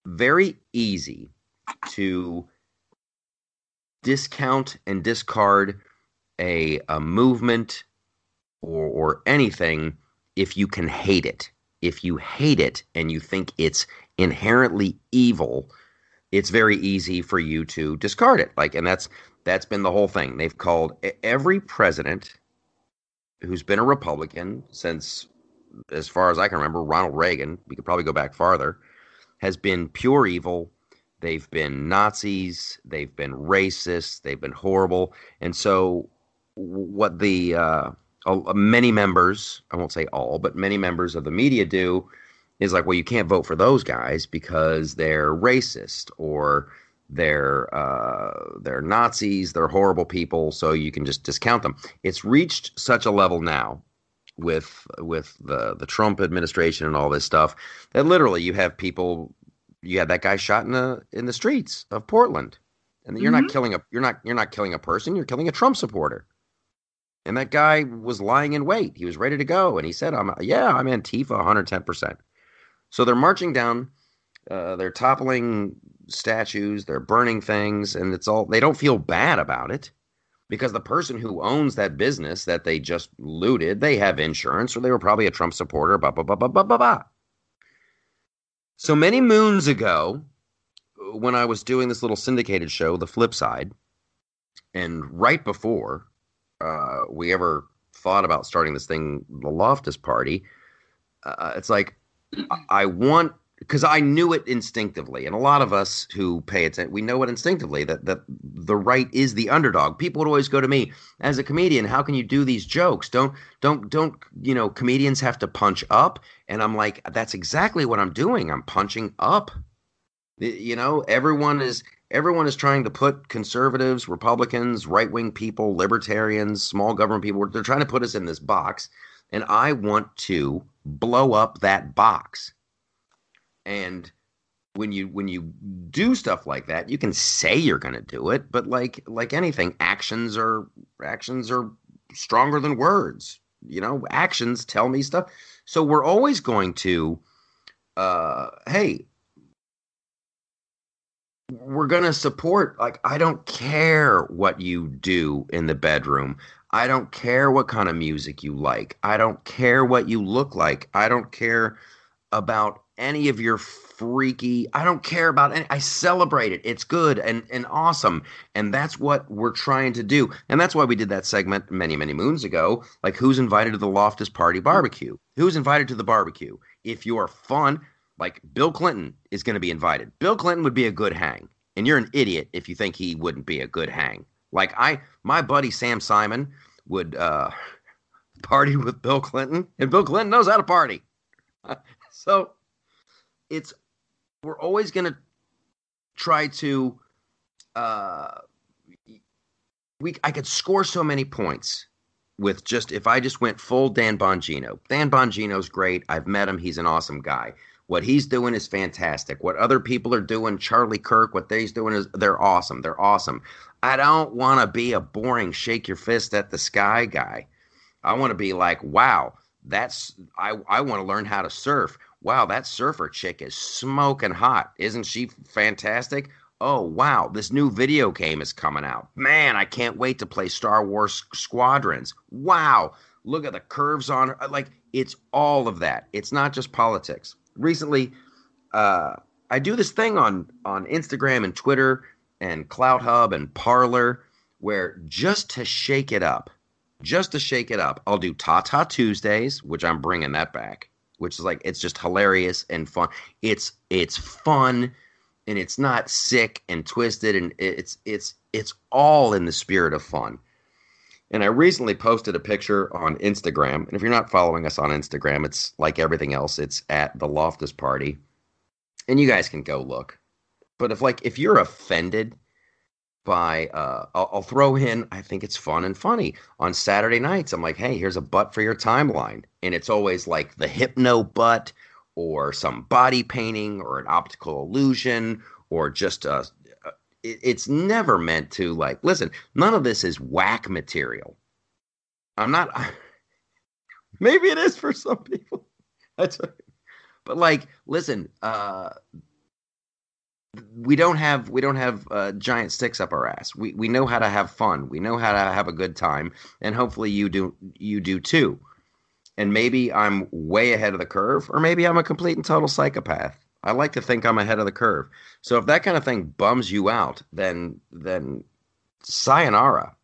very easy to discount and discard a, a movement or, or anything if you can hate it. If you hate it and you think it's inherently evil, it's very easy for you to discard it. Like, and that's that's been the whole thing. They've called every president who's been a Republican since, as far as I can remember, Ronald Reagan. We could probably go back farther. Has been pure evil They've been Nazis. They've been racist. They've been horrible. And so, what the uh, many members, I won't say all, but many members of the media do is like, well, you can't vote for those guys because they're racist or they're uh, they're Nazis, they're horrible people, so you can just discount them. It's reached such a level now with with the the Trump administration and all this stuff that literally you have people you had that guy shot in the in the streets of Portland, and you're mm-hmm. not killing a you're not you're not killing a person. You're killing a Trump supporter. And that guy was lying in wait. He was ready to go, and he said, "I'm yeah, I'm Antifa, 110 percent." So they're marching down. Uh, they're toppling statues. They're burning things, and it's all. They don't feel bad about it because the person who owns that business that they just looted, they have insurance, or they were probably a Trump supporter. Blah blah blah blah blah blah. blah. So many moons ago, when I was doing this little syndicated show, The Flip Side, and right before uh, we ever thought about starting this thing, the Loftus Party, uh, it's like I want because I knew it instinctively, and a lot of us who pay attention, we know it instinctively that that the right is the underdog. People would always go to me as a comedian, "How can you do these jokes? Don't don't don't you know? Comedians have to punch up." And I'm like, "That's exactly what I'm doing. I'm punching up." You know, everyone is everyone is trying to put conservatives, Republicans, right wing people, libertarians, small government people. They're trying to put us in this box, and I want to blow up that box and when you when you do stuff like that, you can say you're going to do it, but like like anything, actions are actions are stronger than words. You know, actions tell me stuff. So we're always going to uh hey, we're going to support like I don't care what you do in the bedroom. I don't care what kind of music you like. I don't care what you look like. I don't care about any of your freaky i don't care about any i celebrate it. It's good and and awesome. And that's what we're trying to do. And that's why we did that segment many many moons ago. Like who's invited to the loftus party barbecue? Who's invited to the barbecue? If you're fun like bill clinton is going to be invited. Bill clinton would be a good hang. And you're an idiot if you think he wouldn't be a good hang. Like i my buddy sam simon would uh party with bill clinton. And bill clinton knows how to party. So it's we're always going to try to uh we I could score so many points with just if I just went full Dan Bongino. Dan Bongino's great. I've met him. He's an awesome guy. What he's doing is fantastic. What other people are doing, Charlie Kirk, what he's doing is they're awesome. They're awesome. I don't want to be a boring shake your fist at the sky guy. I want to be like, wow, that's I I want to learn how to surf. Wow, that surfer chick is smoking hot. Isn't she fantastic? Oh, wow, this new video game is coming out. Man, I can't wait to play Star Wars Squadrons. Wow, look at the curves on her. Like it's all of that. It's not just politics recently uh, I do this thing on on Instagram and Twitter and Clout Hub and Parler where just to shake it up, just to shake it up, I'll do Ta Ta Tuesdays, which I'm bringing that back, which is like it's just hilarious and fun. It's it's fun and it's not sick and twisted and it's it's it's all in the spirit of fun. And I recently posted a picture on Instagram. And if you're not following us on Instagram, it's like everything else. It's at the Loftus Party. And you guys can go look. But if like if you're offended by uh I'll, I'll throw in I think it's fun and funny. On Saturday nights, I'm like, hey, here's a butt for your timeline. And it's always like the hypno butt or some body painting or an optical illusion or just a it, it's never meant to like listen none of this is whack material i'm not maybe it is for some people that's but like listen uh we don't have we don't have uh, giant sticks up our ass. We we know how to have fun. We know how to have a good time, and hopefully you do you do too. And maybe I'm way ahead of the curve, or maybe I'm a complete and total psychopath. I like to think I'm ahead of the curve. So if that kind of thing bums you out, then then sayonara.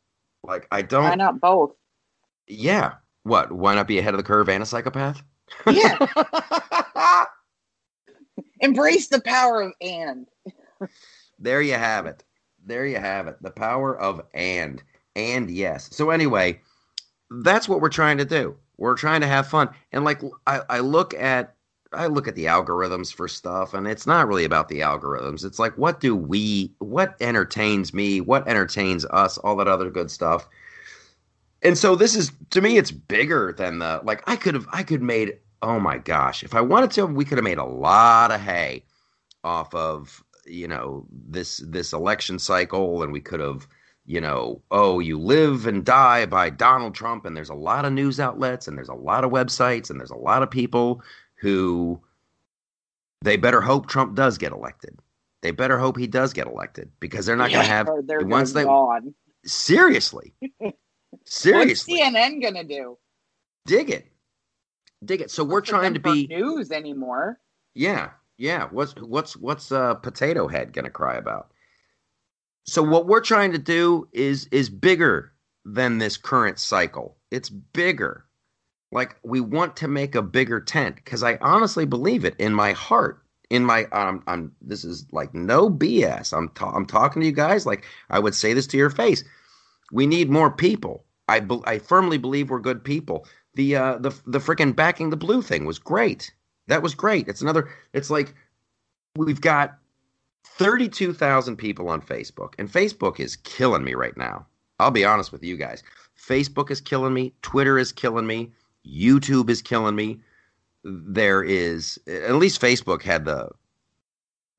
Like I don't. Why not both? Yeah. What? Why not be ahead of the curve and a psychopath? Yeah. Embrace the power of and. there you have it. There you have it. The power of and and yes. So anyway, that's what we're trying to do. We're trying to have fun. And like I, I look at I look at the algorithms for stuff and it's not really about the algorithms. It's like what do we what entertains me, what entertains us, all that other good stuff. And so this is to me it's bigger than the like I could have I could made oh my gosh, if I wanted to we could have made a lot of hay off of, you know, this this election cycle and we could have you know, oh, you live and die by Donald Trump, and there's a lot of news outlets, and there's a lot of websites, and there's a lot of people who they better hope Trump does get elected. They better hope he does get elected because they're not Yeah, going to have once they gone. seriously, seriously What's CNN gonna do? dig it, dig it. So we're For trying to be news anymore. yeah, yeah. What's what's what's uh, Potato Head going to cry about? So what we're trying to do is is bigger than this current cycle. It's bigger. Like we want to make a bigger tent because I honestly believe it in my heart. In my, um, I'm. This is like no BS. I'm. Ta- I'm talking to you guys. Like I would say this to your face. We need more people. I. Be- I firmly believe we're good people. The uh, the the freaking backing the blue thing was great. That was great. It's another. It's like we've got thirty-two thousand people on Facebook, and Facebook is killing me right now. I'll be honest with you guys. Facebook is killing me. Twitter is killing me. YouTube is killing me. There is at least Facebook had the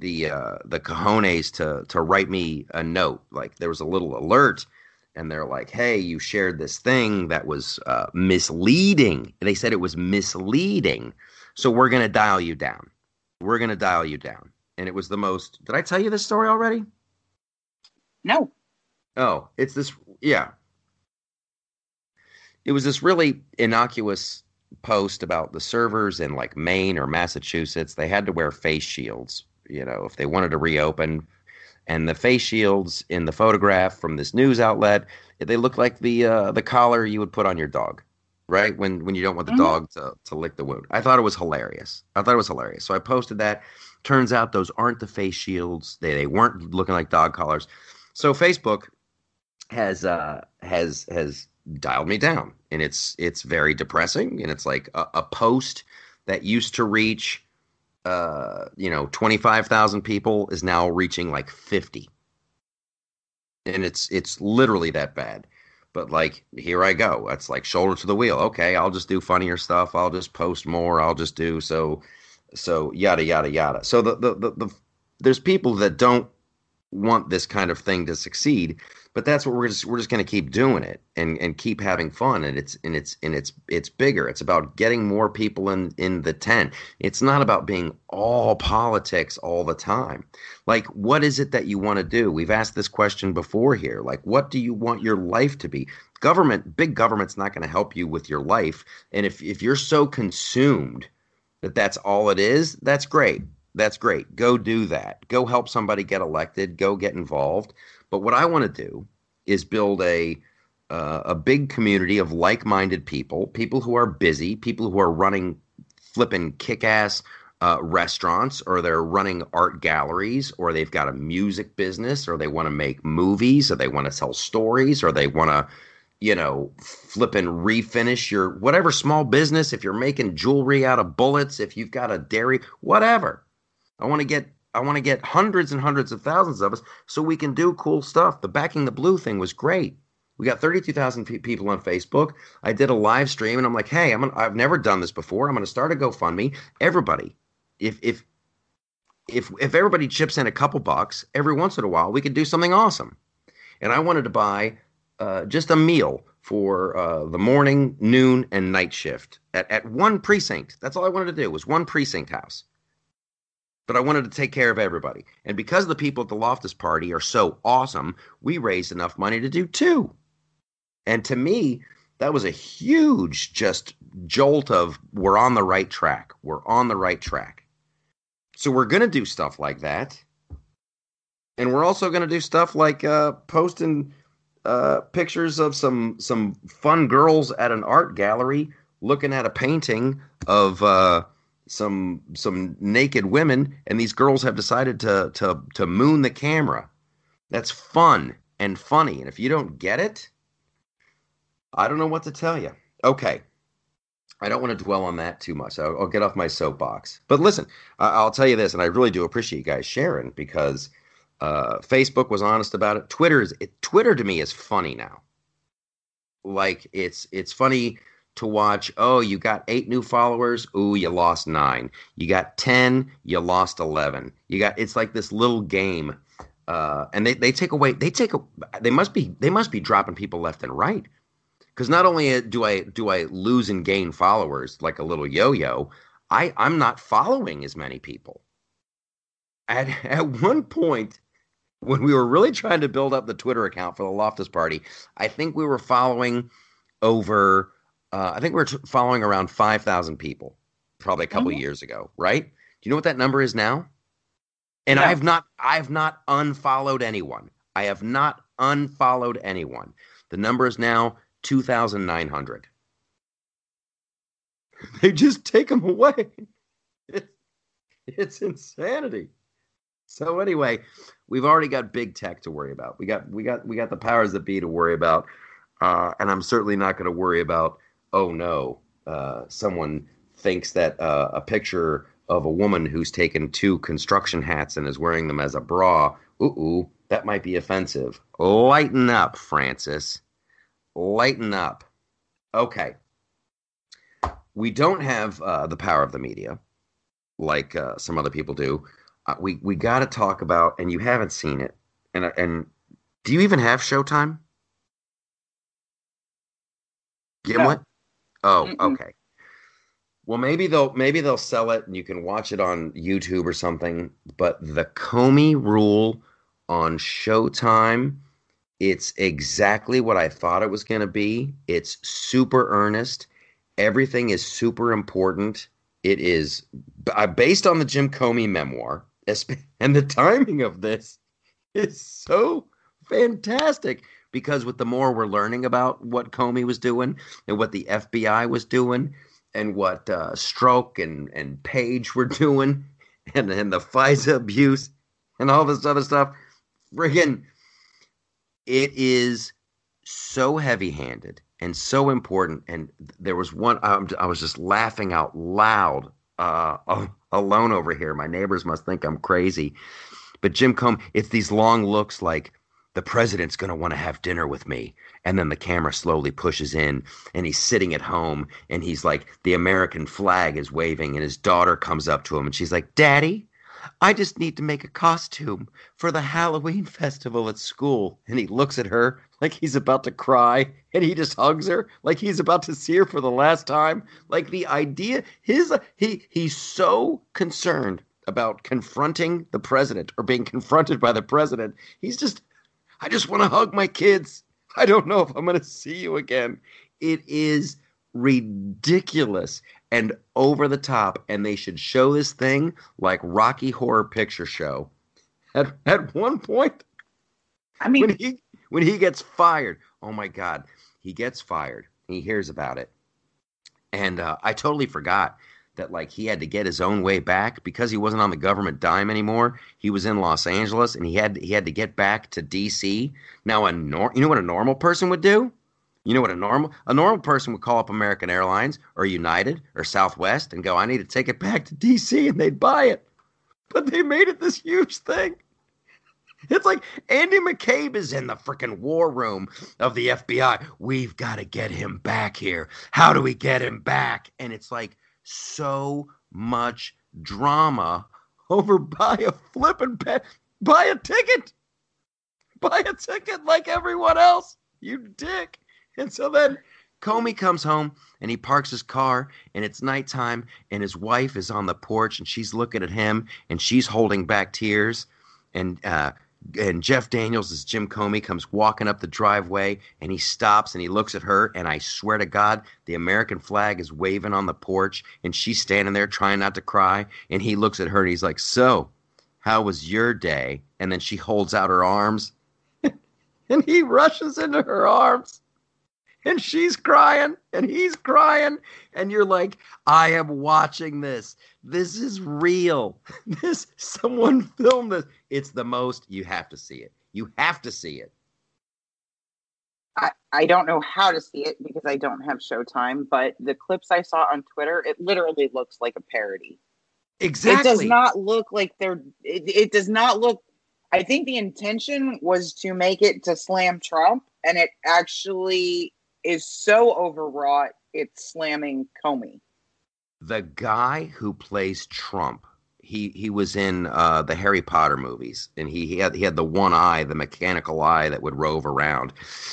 the uh, the cojones to to write me a note. Like there was a little alert, and they're like, "Hey, you shared this thing that was uh, misleading." They said it was misleading, so we're gonna dial you down. We're gonna dial you down. And it was the most. Did I tell you this story already? No. Oh, it's this. Yeah. It was this really innocuous post about the servers in like Maine or Massachusetts. They had to wear face shields, you know, if they wanted to reopen. And the face shields in the photograph from this news outlet, they look like the uh, the collar you would put on your dog, right? When when you don't want the Mhm. dog to, to lick the wound. I thought it was hilarious. I thought it was hilarious. So I posted that. Turns out those aren't the face shields. They they weren't looking like dog collars. So Facebook has uh has has dialed me down and it's it's very depressing and it's like a, a post that used to reach uh you know 25,000 people is now reaching like 50 and it's it's literally that bad. But like here I go. It's like shoulder to the wheel. Okay I'll just do funnier stuff. I'll just post more. I'll just do so so yada yada yada. So the the the, the there's people that don't want this kind of thing to succeed but that's what we're just we're just going to keep doing it and and keep having fun and it's and it's and it's it's bigger. It's about getting more people in in the tent. It's not about being all politics all the time. Like what is it that you want to do? We've asked this question before here. Like what do you want your life to be? Government big government's not going to help you with your life and if if you're so consumed that that's all it is that's great that's great. Go do that. Go help somebody get elected. Go get involved. But what I want to do is build a uh, a big community of like-minded people, people who are busy, people who are running flipping kick-ass uh, restaurants, or they're running art galleries, or they've got a music business, or they want to make movies, or they want to tell stories, or they want to, you know, flip and refinish your whatever small business. If you're making jewelry out of bullets, if you've got a dairy, whatever I want to get I want to get hundreds and hundreds of thousands of us so we can do cool stuff. The backing the blue thing was great. We got 32,000 pe- people on Facebook. I did a live stream and I'm like, "Hey, I'm gonna, I've never done this before. I'm going to start a GoFundMe. Everybody, if if if if everybody chips in a couple bucks every once in a while, we could do something awesome." And I wanted to buy uh, just a meal for uh, the morning, noon, and night shift at, at one precinct. That's all I wanted to do was one precinct house but I wanted to take care of everybody. And because the people at the Loftus party are so awesome, we raised enough money to do two. And to me, that was a huge just jolt of we're on the right track. We're on the right track. So we're going to do stuff like that. And we're also going to do stuff like uh, posting uh, pictures of some some fun girls at an art gallery looking at a painting of uh, some some naked women and these girls have decided to to to moon the camera. That's fun and funny and if you don't get it i don't know what to tell you okay. I don't want to dwell on that too much. I'll, I'll get off my soapbox. But listen i'll tell you this and i really do appreciate you guys sharing because uh, facebook was honest about it. Twitter is it, twitter to me is funny now. Like it's it's funny to watch, oh, you got eight new followers. Ooh, you lost nine. You got 10, you lost 11. You got, it's like this little game. Uh, and they, they take away, they take, a, they must be, they must be dropping people left and right. Cause not only do I, do I lose and gain followers like a little yo-yo, I, I'm not following as many people. At, at one point, when we were really trying to build up the Twitter account for the Loftus Party, I think we were following over uh, I think we're t- following around 5,000 people probably a couple mm-hmm. years ago, right? Do you know what that number is now? And I have not I have not unfollowed anyone. I have not unfollowed anyone. The number is now 2,900. They just take them away. It's, it's insanity. So anyway, we've already got big tech to worry about. We got we got we got the powers that be to worry about, uh, and I'm certainly not going to worry about oh no, uh, someone thinks that uh, a picture of a woman who's taken two construction hats and is wearing them as a bra, ooh, ooh that might be offensive. Lighten up, Francis. Lighten up. Okay. We don't have uh, the power of the media like uh, some other people do. Uh, we we got to talk about, and you haven't seen it. And and do you even have Showtime? Gimlet? Oh, Mm-mm. okay. Well, maybe they'll maybe they'll sell it and you can watch it on YouTube or something. But the Comey rule on Showtime, it's exactly what I thought it was going to be. It's super earnest. Everything is super important. It is uh, based on the Jim Comey memoir, and the timing of this is so fantastic because with the more we're learning about what Comey was doing and what the FBI was doing and what uh, Strzok and, and Page were doing and, and the FISA abuse and all this other stuff, friggin' it is so heavy handed and so important. And there was one, I was just laughing out loud uh, alone over here. My neighbors must think I'm crazy. But Jim Comey, it's these long looks like, the president's going to want to have dinner with me. And then the camera slowly pushes in and he's sitting at home and he's like, the American flag is waving and his daughter comes up to him and she's like, Daddy, I just need to make a costume for the Halloween festival at school. And he looks at her like he's about to cry and he just hugs her like he's about to see her for the last time. Like the idea, his, he, he's so concerned about confronting the president or being confronted by the president. He's just, I just want to hug my kids. I don't know if I'm going to see you again. It is ridiculous and over the top, and they should show this thing like Rocky Horror Picture Show. At at one point, I mean, when he when he gets fired, oh my God, he gets fired. He hears about it, and uh, I totally forgot that like he had to get his own way back because he wasn't on the government dime anymore. He was in Los Angeles, and he had he had to get back to D.C. Now, a nor- you know what a normal person would do? You know what a normal a normal person would call up American Airlines or United or Southwest and go, "I need to take it back to DC," and they'd buy it. But they made it this huge thing. It's like Andy McCabe is in the freaking war room of the FBI. We've got to get him back here. How do we get him back? And it's like so much drama over buy a flipping pen, buy a ticket, buy a ticket like everyone else. You dick. And so then Comey comes home and he parks his car and it's nighttime and his wife is on the porch and she's looking at him and she's holding back tears and uh and Jeff Daniels as Jim Comey comes walking up the driveway and he stops and he looks at her and I swear to God the American flag is waving on the porch and she's standing there trying not to cry and he looks at her and he's like so how was your day? And then she holds out her arms and he rushes into her arms and she's crying and he's crying and you're like i am watching this this is real this someone filmed this it's the most you have to see it you have to see it I, I don't know how to see it because I don't have Showtime, but the clips I saw on Twitter, it literally looks like a parody. exactly It does not look like they're. It, it does not look. I think the intention was to make it to slam Trump, and it actually is so overwrought. It's slamming Comey. the guy who plays Trump, he he was in uh, the Harry Potter movies, and he, he had he had the one eye, the mechanical eye that would rove around,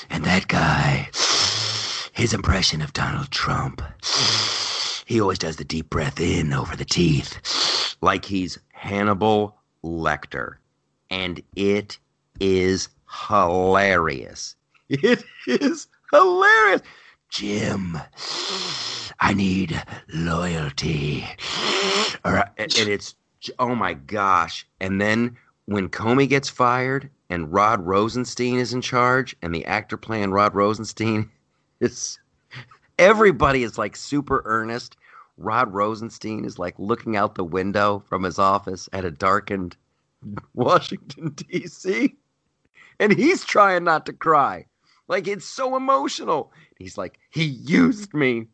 and that guy, his impression of Donald Trump, he always does the deep breath in over the teeth, like he's Hannibal Lecter, and it is hilarious. It is hilarious. Jim, I need loyalty. Or, and and it's, oh my gosh. And then when Comey gets fired and Rod Rosenstein is in charge, and the actor playing Rod Rosenstein is, everybody is like super earnest. Rod Rosenstein is like looking out the window from his office at a darkened Washington, D.C. And he's trying not to cry. Like it's so emotional. He's like, he used me.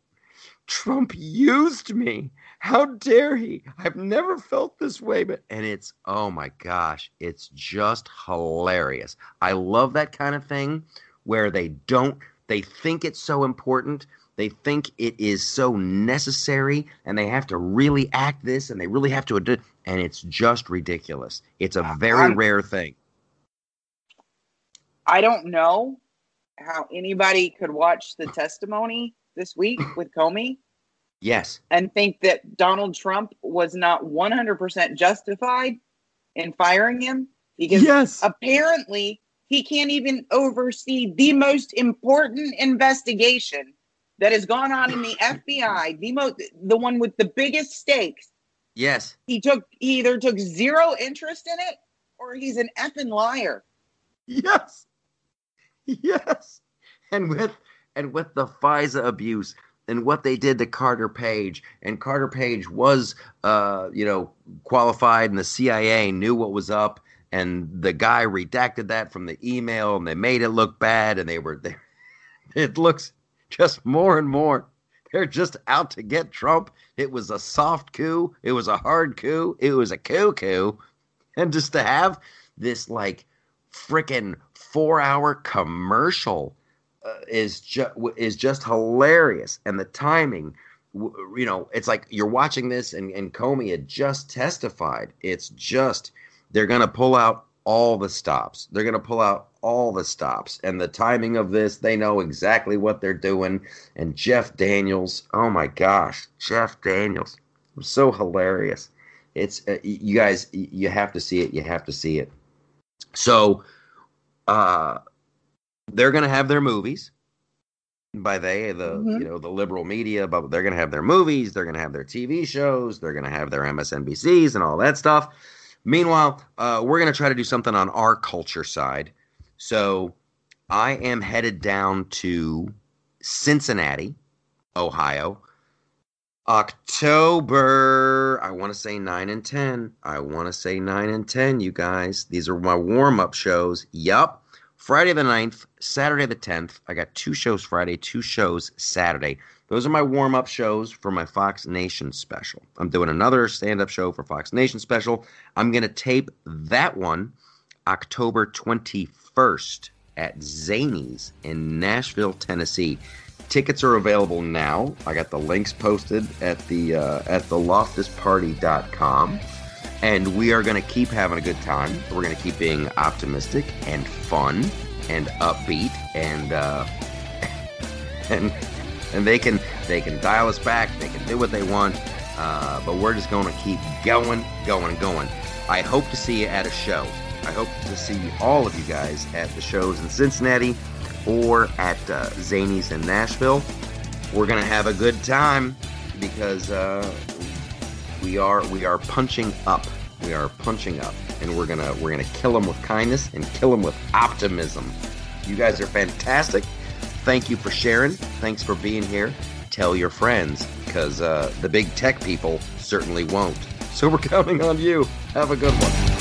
Trump used me. How dare he? I've never felt this way, but and it's oh my gosh, it's just hilarious. I love that kind of thing where they don't they think it's so important. They think it is so necessary and they have to really act this and they really have to ad- and it's just ridiculous. It's a very I'm- rare thing. I don't know how anybody could watch the testimony this week with Comey Yes. and think that Donald Trump was not 100% justified in firing him because Yes. apparently he can't even oversee the most important investigation that has gone on in the FBI, the mo- the one with the biggest stakes. Yes. He took he either took zero interest in it or he's an effing liar. Yes. Yes. And with and with the FISA abuse and what they did to Carter Page, and Carter Page was uh, you know, qualified and the CIA knew what was up, and the guy redacted that from the email and they made it look bad and they were they, it looks just more and more. They're just out to get Trump. It was a soft coup. It was a hard coup. It was a coup coup. And just to have this like freaking four-hour commercial uh, is just is just hilarious, and the timing. You know, it's like you're watching this, and and Comey had just testified. It's just they're gonna pull out all the stops. They're gonna pull out all the stops, and the timing of this, they know exactly what they're doing. And Jeff Daniels, oh my gosh, Jeff Daniels, so hilarious. It's uh, you guys, you have to see it. You have to see it. So, uh, they're gonna have their movies. By they, the Mhm. you know the liberal media, but they're gonna have their movies. They're gonna have their TV shows. They're gonna have their MSNBCs and all that stuff. Meanwhile, uh, we're gonna try to do something on our culture side. So, I am headed down to Cincinnati, Ohio, October, I want to say 9 and 10. I want to say 9 and 10, you guys. These are my warm up shows. Yup. Friday the 9th, Saturday the 10th. I got two shows Friday, two shows Saturday. Those are my warm up shows for my Fox Nation special. I'm doing another stand up show for Fox Nation special. I'm going to tape that one October 21st at Zany's in Nashville, Tennessee. Tickets are available now. I got the links posted at the uh, at the loftusparty.com. And we are going to keep having a good time. We're going to keep being optimistic and fun and upbeat and uh, and and they can they can dial us back. They can do what they want. Uh, but we're just going to keep going, going, going. I hope to see you at a show. I hope to see all of you guys at the shows in Cincinnati or at uh, Zany's in Nashville. We're gonna have a good time because uh, we are we are punching up. We are punching up, and we're gonna we're gonna kill them with kindness and kill them with optimism. You guys are fantastic. Thank you for sharing. Thanks for being here. Tell your friends because uh, the big tech people certainly won't. So we're counting on you. Have a good one.